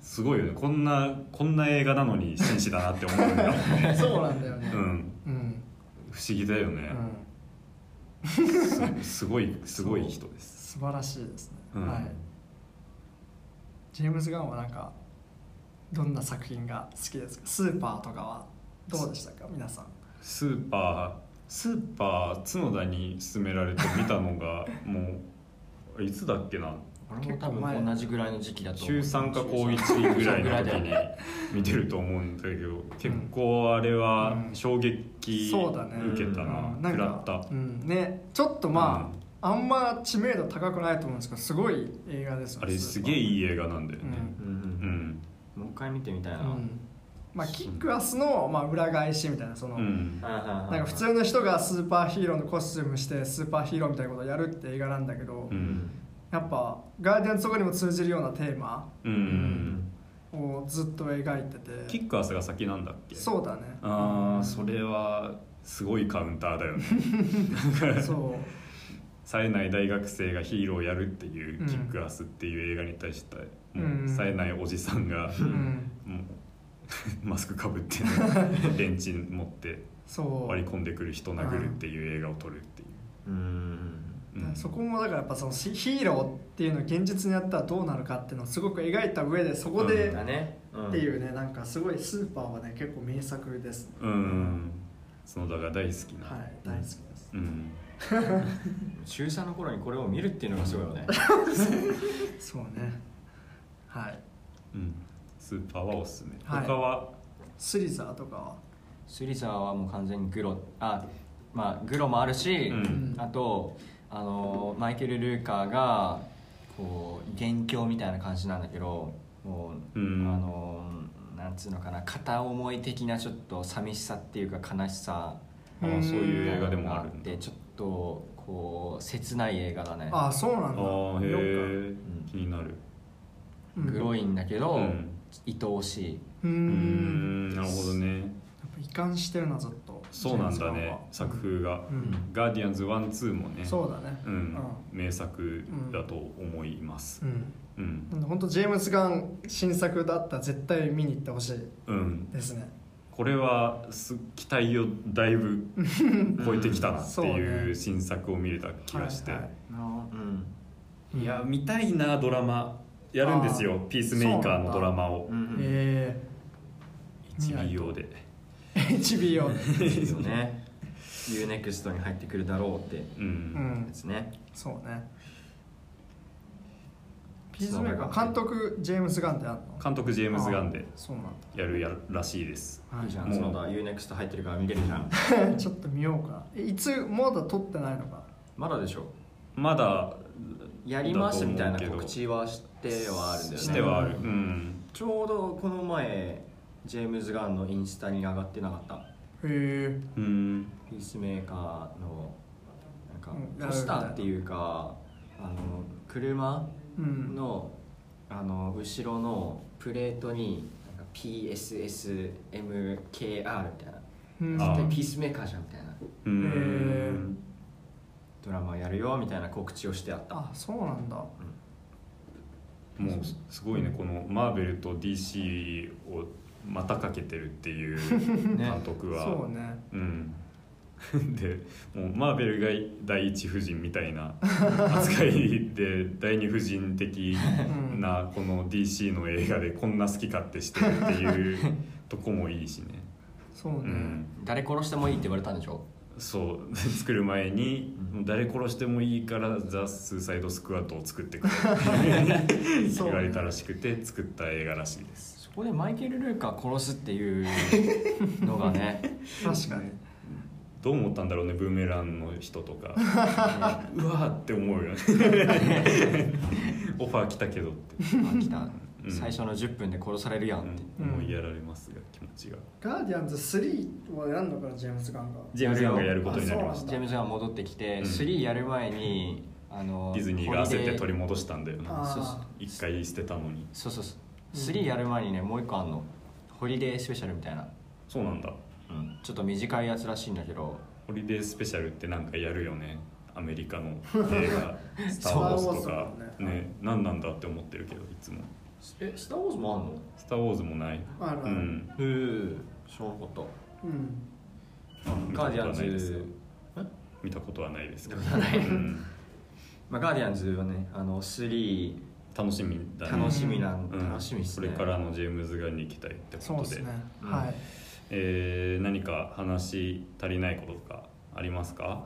S2: すごいよね。こんなこんな映画なのに紳士だなって思うんだ。
S1: そうなんだよね。
S2: うん。
S1: うん、
S2: 不思議だよね、
S1: うん、
S2: す すごいすごい人です。
S1: 素晴らしいですね、
S2: うん。
S1: はい。ジェームズ・ガンはなんかどんな作品が好きですか？スーパーとかはどうでしたか？皆さん。
S2: スーパースーパー角田に勧められて見たのが もういつだっけな？
S3: 俺も多分同じぐらいの時期だと思
S2: 中
S3: う
S2: 3か高1ぐらいの時に。見てると思うんだけど結構あれは
S1: うん
S2: 衝撃受けたな。
S1: うん。なん
S2: 食ら
S1: か
S2: った。
S1: うん。ね。ちょっとまあ、あんま知名度高くないと思うんですけどすごい映画ですよ
S2: あれすげえいい映画なんだよね。
S3: うん。
S2: うん。
S3: もう一回見てみたいな、
S1: うんまあ、キックアスの、まあ、裏返しみたいなその、
S2: うん。
S1: なんか普通の人がスーパーヒーローのコスチュームしてスーパーヒーローみたいなことをやるって映画なんだけど、
S2: うん。
S1: やっぱガーディアンズとかにも通じるようなテーマ
S2: うん。
S1: をずっと描いてて。
S2: キックアスが先なんだっけ？
S1: そうだね。
S2: ああそれはすごいカウンターだよね。
S1: そ
S2: 冴えない大学生がヒーローをやるっていう
S1: うん
S2: キックアスっていう映画に対して、
S1: うん。
S2: もう冴えないおじさんが、
S1: う、うん、
S2: もう マスクかぶって、ね、レンチ持って
S1: そう。
S2: 割り込んでくる人殴るっていう映画を撮るっていう、
S3: うん。
S2: うん。
S1: そこもだからやっぱそのヒヒーローっていうのを現実にやったらどうなるかっていうのをすごく描いた上でそこで、っていうねなんかすごいスーパーはね結構名作です。ね
S2: うん。角田が大好きな。
S1: はい大好きです。
S2: うん。
S3: 中3の頃にこれを見るっていうのがすごいよね。
S1: そうね。はい。
S2: うんスーパーはおすすめ。
S1: はい。
S2: 他は？
S1: スリザーとかは？
S3: スリザーはもう完全にグロあまあグロもあるし、
S2: うん。
S3: あとあのマイケル・ルーカーがこう元凶みたいな感じなんだけどもう、
S2: うん。
S3: あのなんつうのかな片思い的なちょっと寂しさっていうか悲しさ
S2: あ
S1: うん。
S2: そういう映画でも
S3: があ
S2: るんだ。
S3: てちょっとこう切ない映画だね。
S1: ああそうなんだ。
S2: ああへ
S1: よ
S2: え
S3: ん。
S2: 気になる。
S3: グロいんだけど、
S2: うん
S3: 愛おしい。う
S2: ん。んなるほどね。
S1: やっぱ移管してるなずっと。
S2: そうなんだね作風が。
S1: うん。
S2: ガーディアンズ1-2もね
S1: そうだね。
S2: うん。名作だと思います。
S1: うん。
S2: うん。
S1: なんで本当ジェームズ・ガン新作だったら絶対見に行ってほしい
S2: うん
S1: ですね。
S2: これはす期待をだいぶ 超えてきたなっていう
S1: ね。
S2: 新作を見れた気がして。
S1: はいはい。
S3: うん。
S2: いや見たいなドラマやるんですよピースメーカーのドラマを。
S3: うん
S1: え
S2: HBO で。
S1: え HBO
S3: いいよね。UNEXT に入ってくるだろうって。
S2: う
S1: うん。ん
S3: ですね。
S1: そうね。ピースメーカー監督ジェームズ・ガンってあるの？
S2: 監督ジェームズ・ガンで
S1: あそうなん
S2: やるやらしいです。
S1: だ
S3: い。いじゃん
S2: もう。
S3: 角田 UNEXT 入ってるから見れるじゃん。
S1: は いちょっと見ようか。いつまだ撮ってないのか？
S3: まだでしょ。
S2: まだ
S3: やりますみたいな告知はしてはあるんだよね。
S2: してはある。うん。
S3: ちょうどこの前ジェームズ・ガンのインスタに上がってなかった。
S1: へえ。
S2: うん
S3: ピースメーカーのなんか
S1: うん。
S3: ポスターっていうかあの車
S1: うん。
S3: のあの後ろのプレートに PSSMKR みたいな。絶対ピースメーカーじゃんみたいな。
S2: うん
S1: へ
S3: ドラマやるよみたいな告知をしてあった。
S1: あそうなんだ
S2: もうすごいねこのマーベルと DC をまたかけてるっていう
S3: ね。
S2: 監督は、
S1: そうね。
S2: うん。でもうマーベルが第一夫人みたいな扱いで 第二夫人的
S1: うん。
S2: なこの DC の映画でこんな好き勝手してるっていうとこもいいしね、
S1: そうね、
S2: うん、
S3: 誰殺してもいいって言われたんでしょ？
S2: そう作る前に誰殺してもいいからザ・スーサイド・スクワットを作ってくれって言われたらしくて作った映画らしいです。
S3: そこでマイケル・ルーカー殺すっていうのがね
S1: 確かに。
S2: どう思ったんだろうねブーメランの人とか。うわーって思うよね。オファー来たけどって。
S3: あ来た、
S2: うん
S3: 最初の10分で殺されるやんって、
S2: うん。思いやられますが気持ちが。
S1: ガーディアンズ3はやんのかなジェームズ・ガンが。
S2: ジェームズ・ガンがやることになりました。
S3: ジェームズが戻ってきて、
S2: うん。
S3: 3やる前にあの
S2: ディズニーが焦って取り
S3: 戻
S2: 戻したんだよな
S1: あ
S3: そうそう
S2: 一回捨てたのに。
S3: そうそうそう。
S1: うん。
S3: 3やる前にねもう一個あんの。ホリデースペシャルみたいな、
S2: そうなんだ。
S3: うん、ちょっと短いやつらしいんだけど。
S2: ホリデースペシャルってなんかやるよね。アメリカの映画「スター・ウォーズ」とか
S1: ね。
S2: ね何なんだって思ってるけどいつも
S3: えスター・ウォーズもあんの「
S2: スター・ウォーズ」もない。
S1: あるある。
S2: うん。
S3: へえ知らなかった。
S1: うん。
S3: ガーディアンズ
S2: はないですよ。
S3: え？
S2: 見たことはないですけど。
S3: 見たことはない。
S2: うん。
S3: まあ、ガーディアンズはねあの3
S2: 楽しみだね。
S3: 楽しみなん、
S2: うん。
S3: 楽しみっすね。
S2: これからのジェームズ・ガンに行きたいってことで。
S1: そうですね、
S3: うん。
S1: はい。
S2: えー何か話足りないこととかありますか？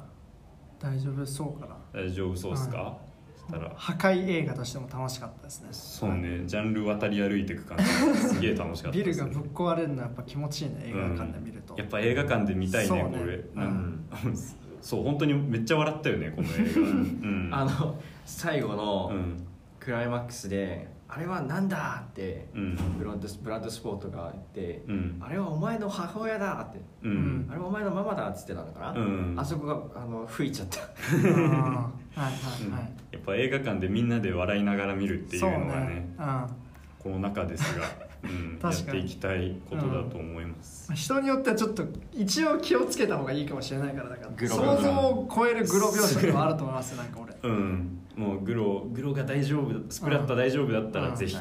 S1: 大丈夫そうかな。
S2: 大丈夫そうですか、そしたら
S1: 破壊映画としても楽しかったですね。
S2: そうね。ジャンル渡り歩いていく感じ。すげえ楽しかった
S1: ビルがぶっ壊れるのはやっぱ気持ちいいね映画館で見ると、
S2: やっぱ映画館で見たいね
S1: ね。
S2: これ。
S1: う
S2: なんん。そう本当にめっちゃ笑ったよねこの映画。うん。
S3: あの最後の
S2: うん。
S3: クライマックスで「あれはなんだ!」って
S2: うん。
S3: ブラッドブラッドスポートが言って
S2: うん。
S3: あれはお前の母親だ!」って。
S2: う
S1: うん。
S2: ん「
S3: あれはお前のママだ!」っつってたのかな、
S2: うん。
S3: あそこがあの吹いちゃった。
S1: はいはいはい、
S2: やっぱ映画館でみんなで笑いながら見るっていうのがね。
S1: うん。
S2: この中ですが、うん、やっていきたいことだと思います、
S1: 人によってはちょっと一応気をつけた方がいいかもしれないからだから想像を超えるグロ描写ではあると思いますよなんか俺。
S2: うん。もうグログロが大丈夫スプラッタ大丈夫だったら
S1: うん。
S2: ぜひ、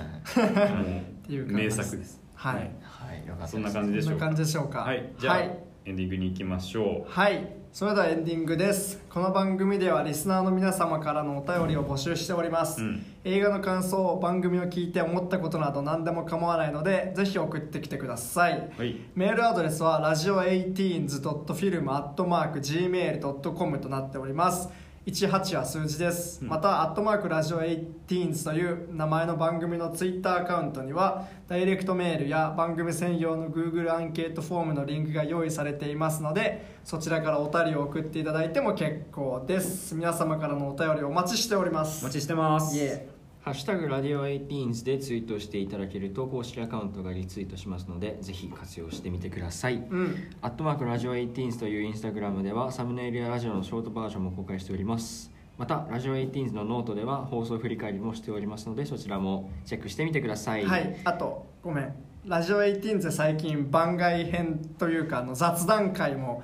S2: 名作です。
S1: はい。
S3: はい。よかったです。
S2: そんな感じでしょうか。
S1: そんな感じでしょうか。
S2: はい。じゃあ、
S1: はい、
S2: エンディングに行きましょう。
S1: はいそれではエンディングです。この番組ではリスナーの皆様からのお便りを募集しております、
S2: うん。
S1: 映画の感想番組を聞いて思ったことなど何でも構わないのでぜひ送ってきてください。
S2: はい。
S1: メールアドレスはラジオ 18s.film.gmail.com となっております18は数字です、またアットマークラジオ 18s という名前の番組のツイッターアカウントにはダイレクトメールや番組専用の Google アンケートフォームのリンクが用意されていますのでそちらからお便りを送っていただいても結構です。皆様からのお便りお待ちしております。
S2: お待ちしてます。
S1: イエ
S3: ハッシュタグラディオ18でツイートしていただけると公式アカウントがリツイートしますのでぜひ活用してみてください。
S1: ーうん。
S3: アットマークラジオ18というインスタグラムではサムネイルやラジオのショートバージョンも公開しております。またラジオ18のノートでは放送振り返りもしておりますのでそちらもチェックしてみてください。
S1: はい、あとごめん。ラジオ18で最近番外編というかあの雑談回も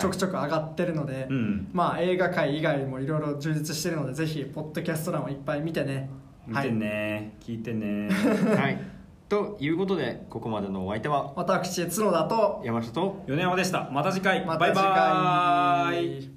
S1: ちょくちょく上がってるので、
S2: うん。
S1: まあ映画回以外もいろいろ充実してるのでぜひポッドキャスト欄をいっぱい見てね
S2: 見てね、聞いてね。
S3: はい。ということでここまでのお相手は
S1: 私角田と
S3: 山下と
S2: 米山でした。また次回。
S1: また次回。
S2: バイバーイ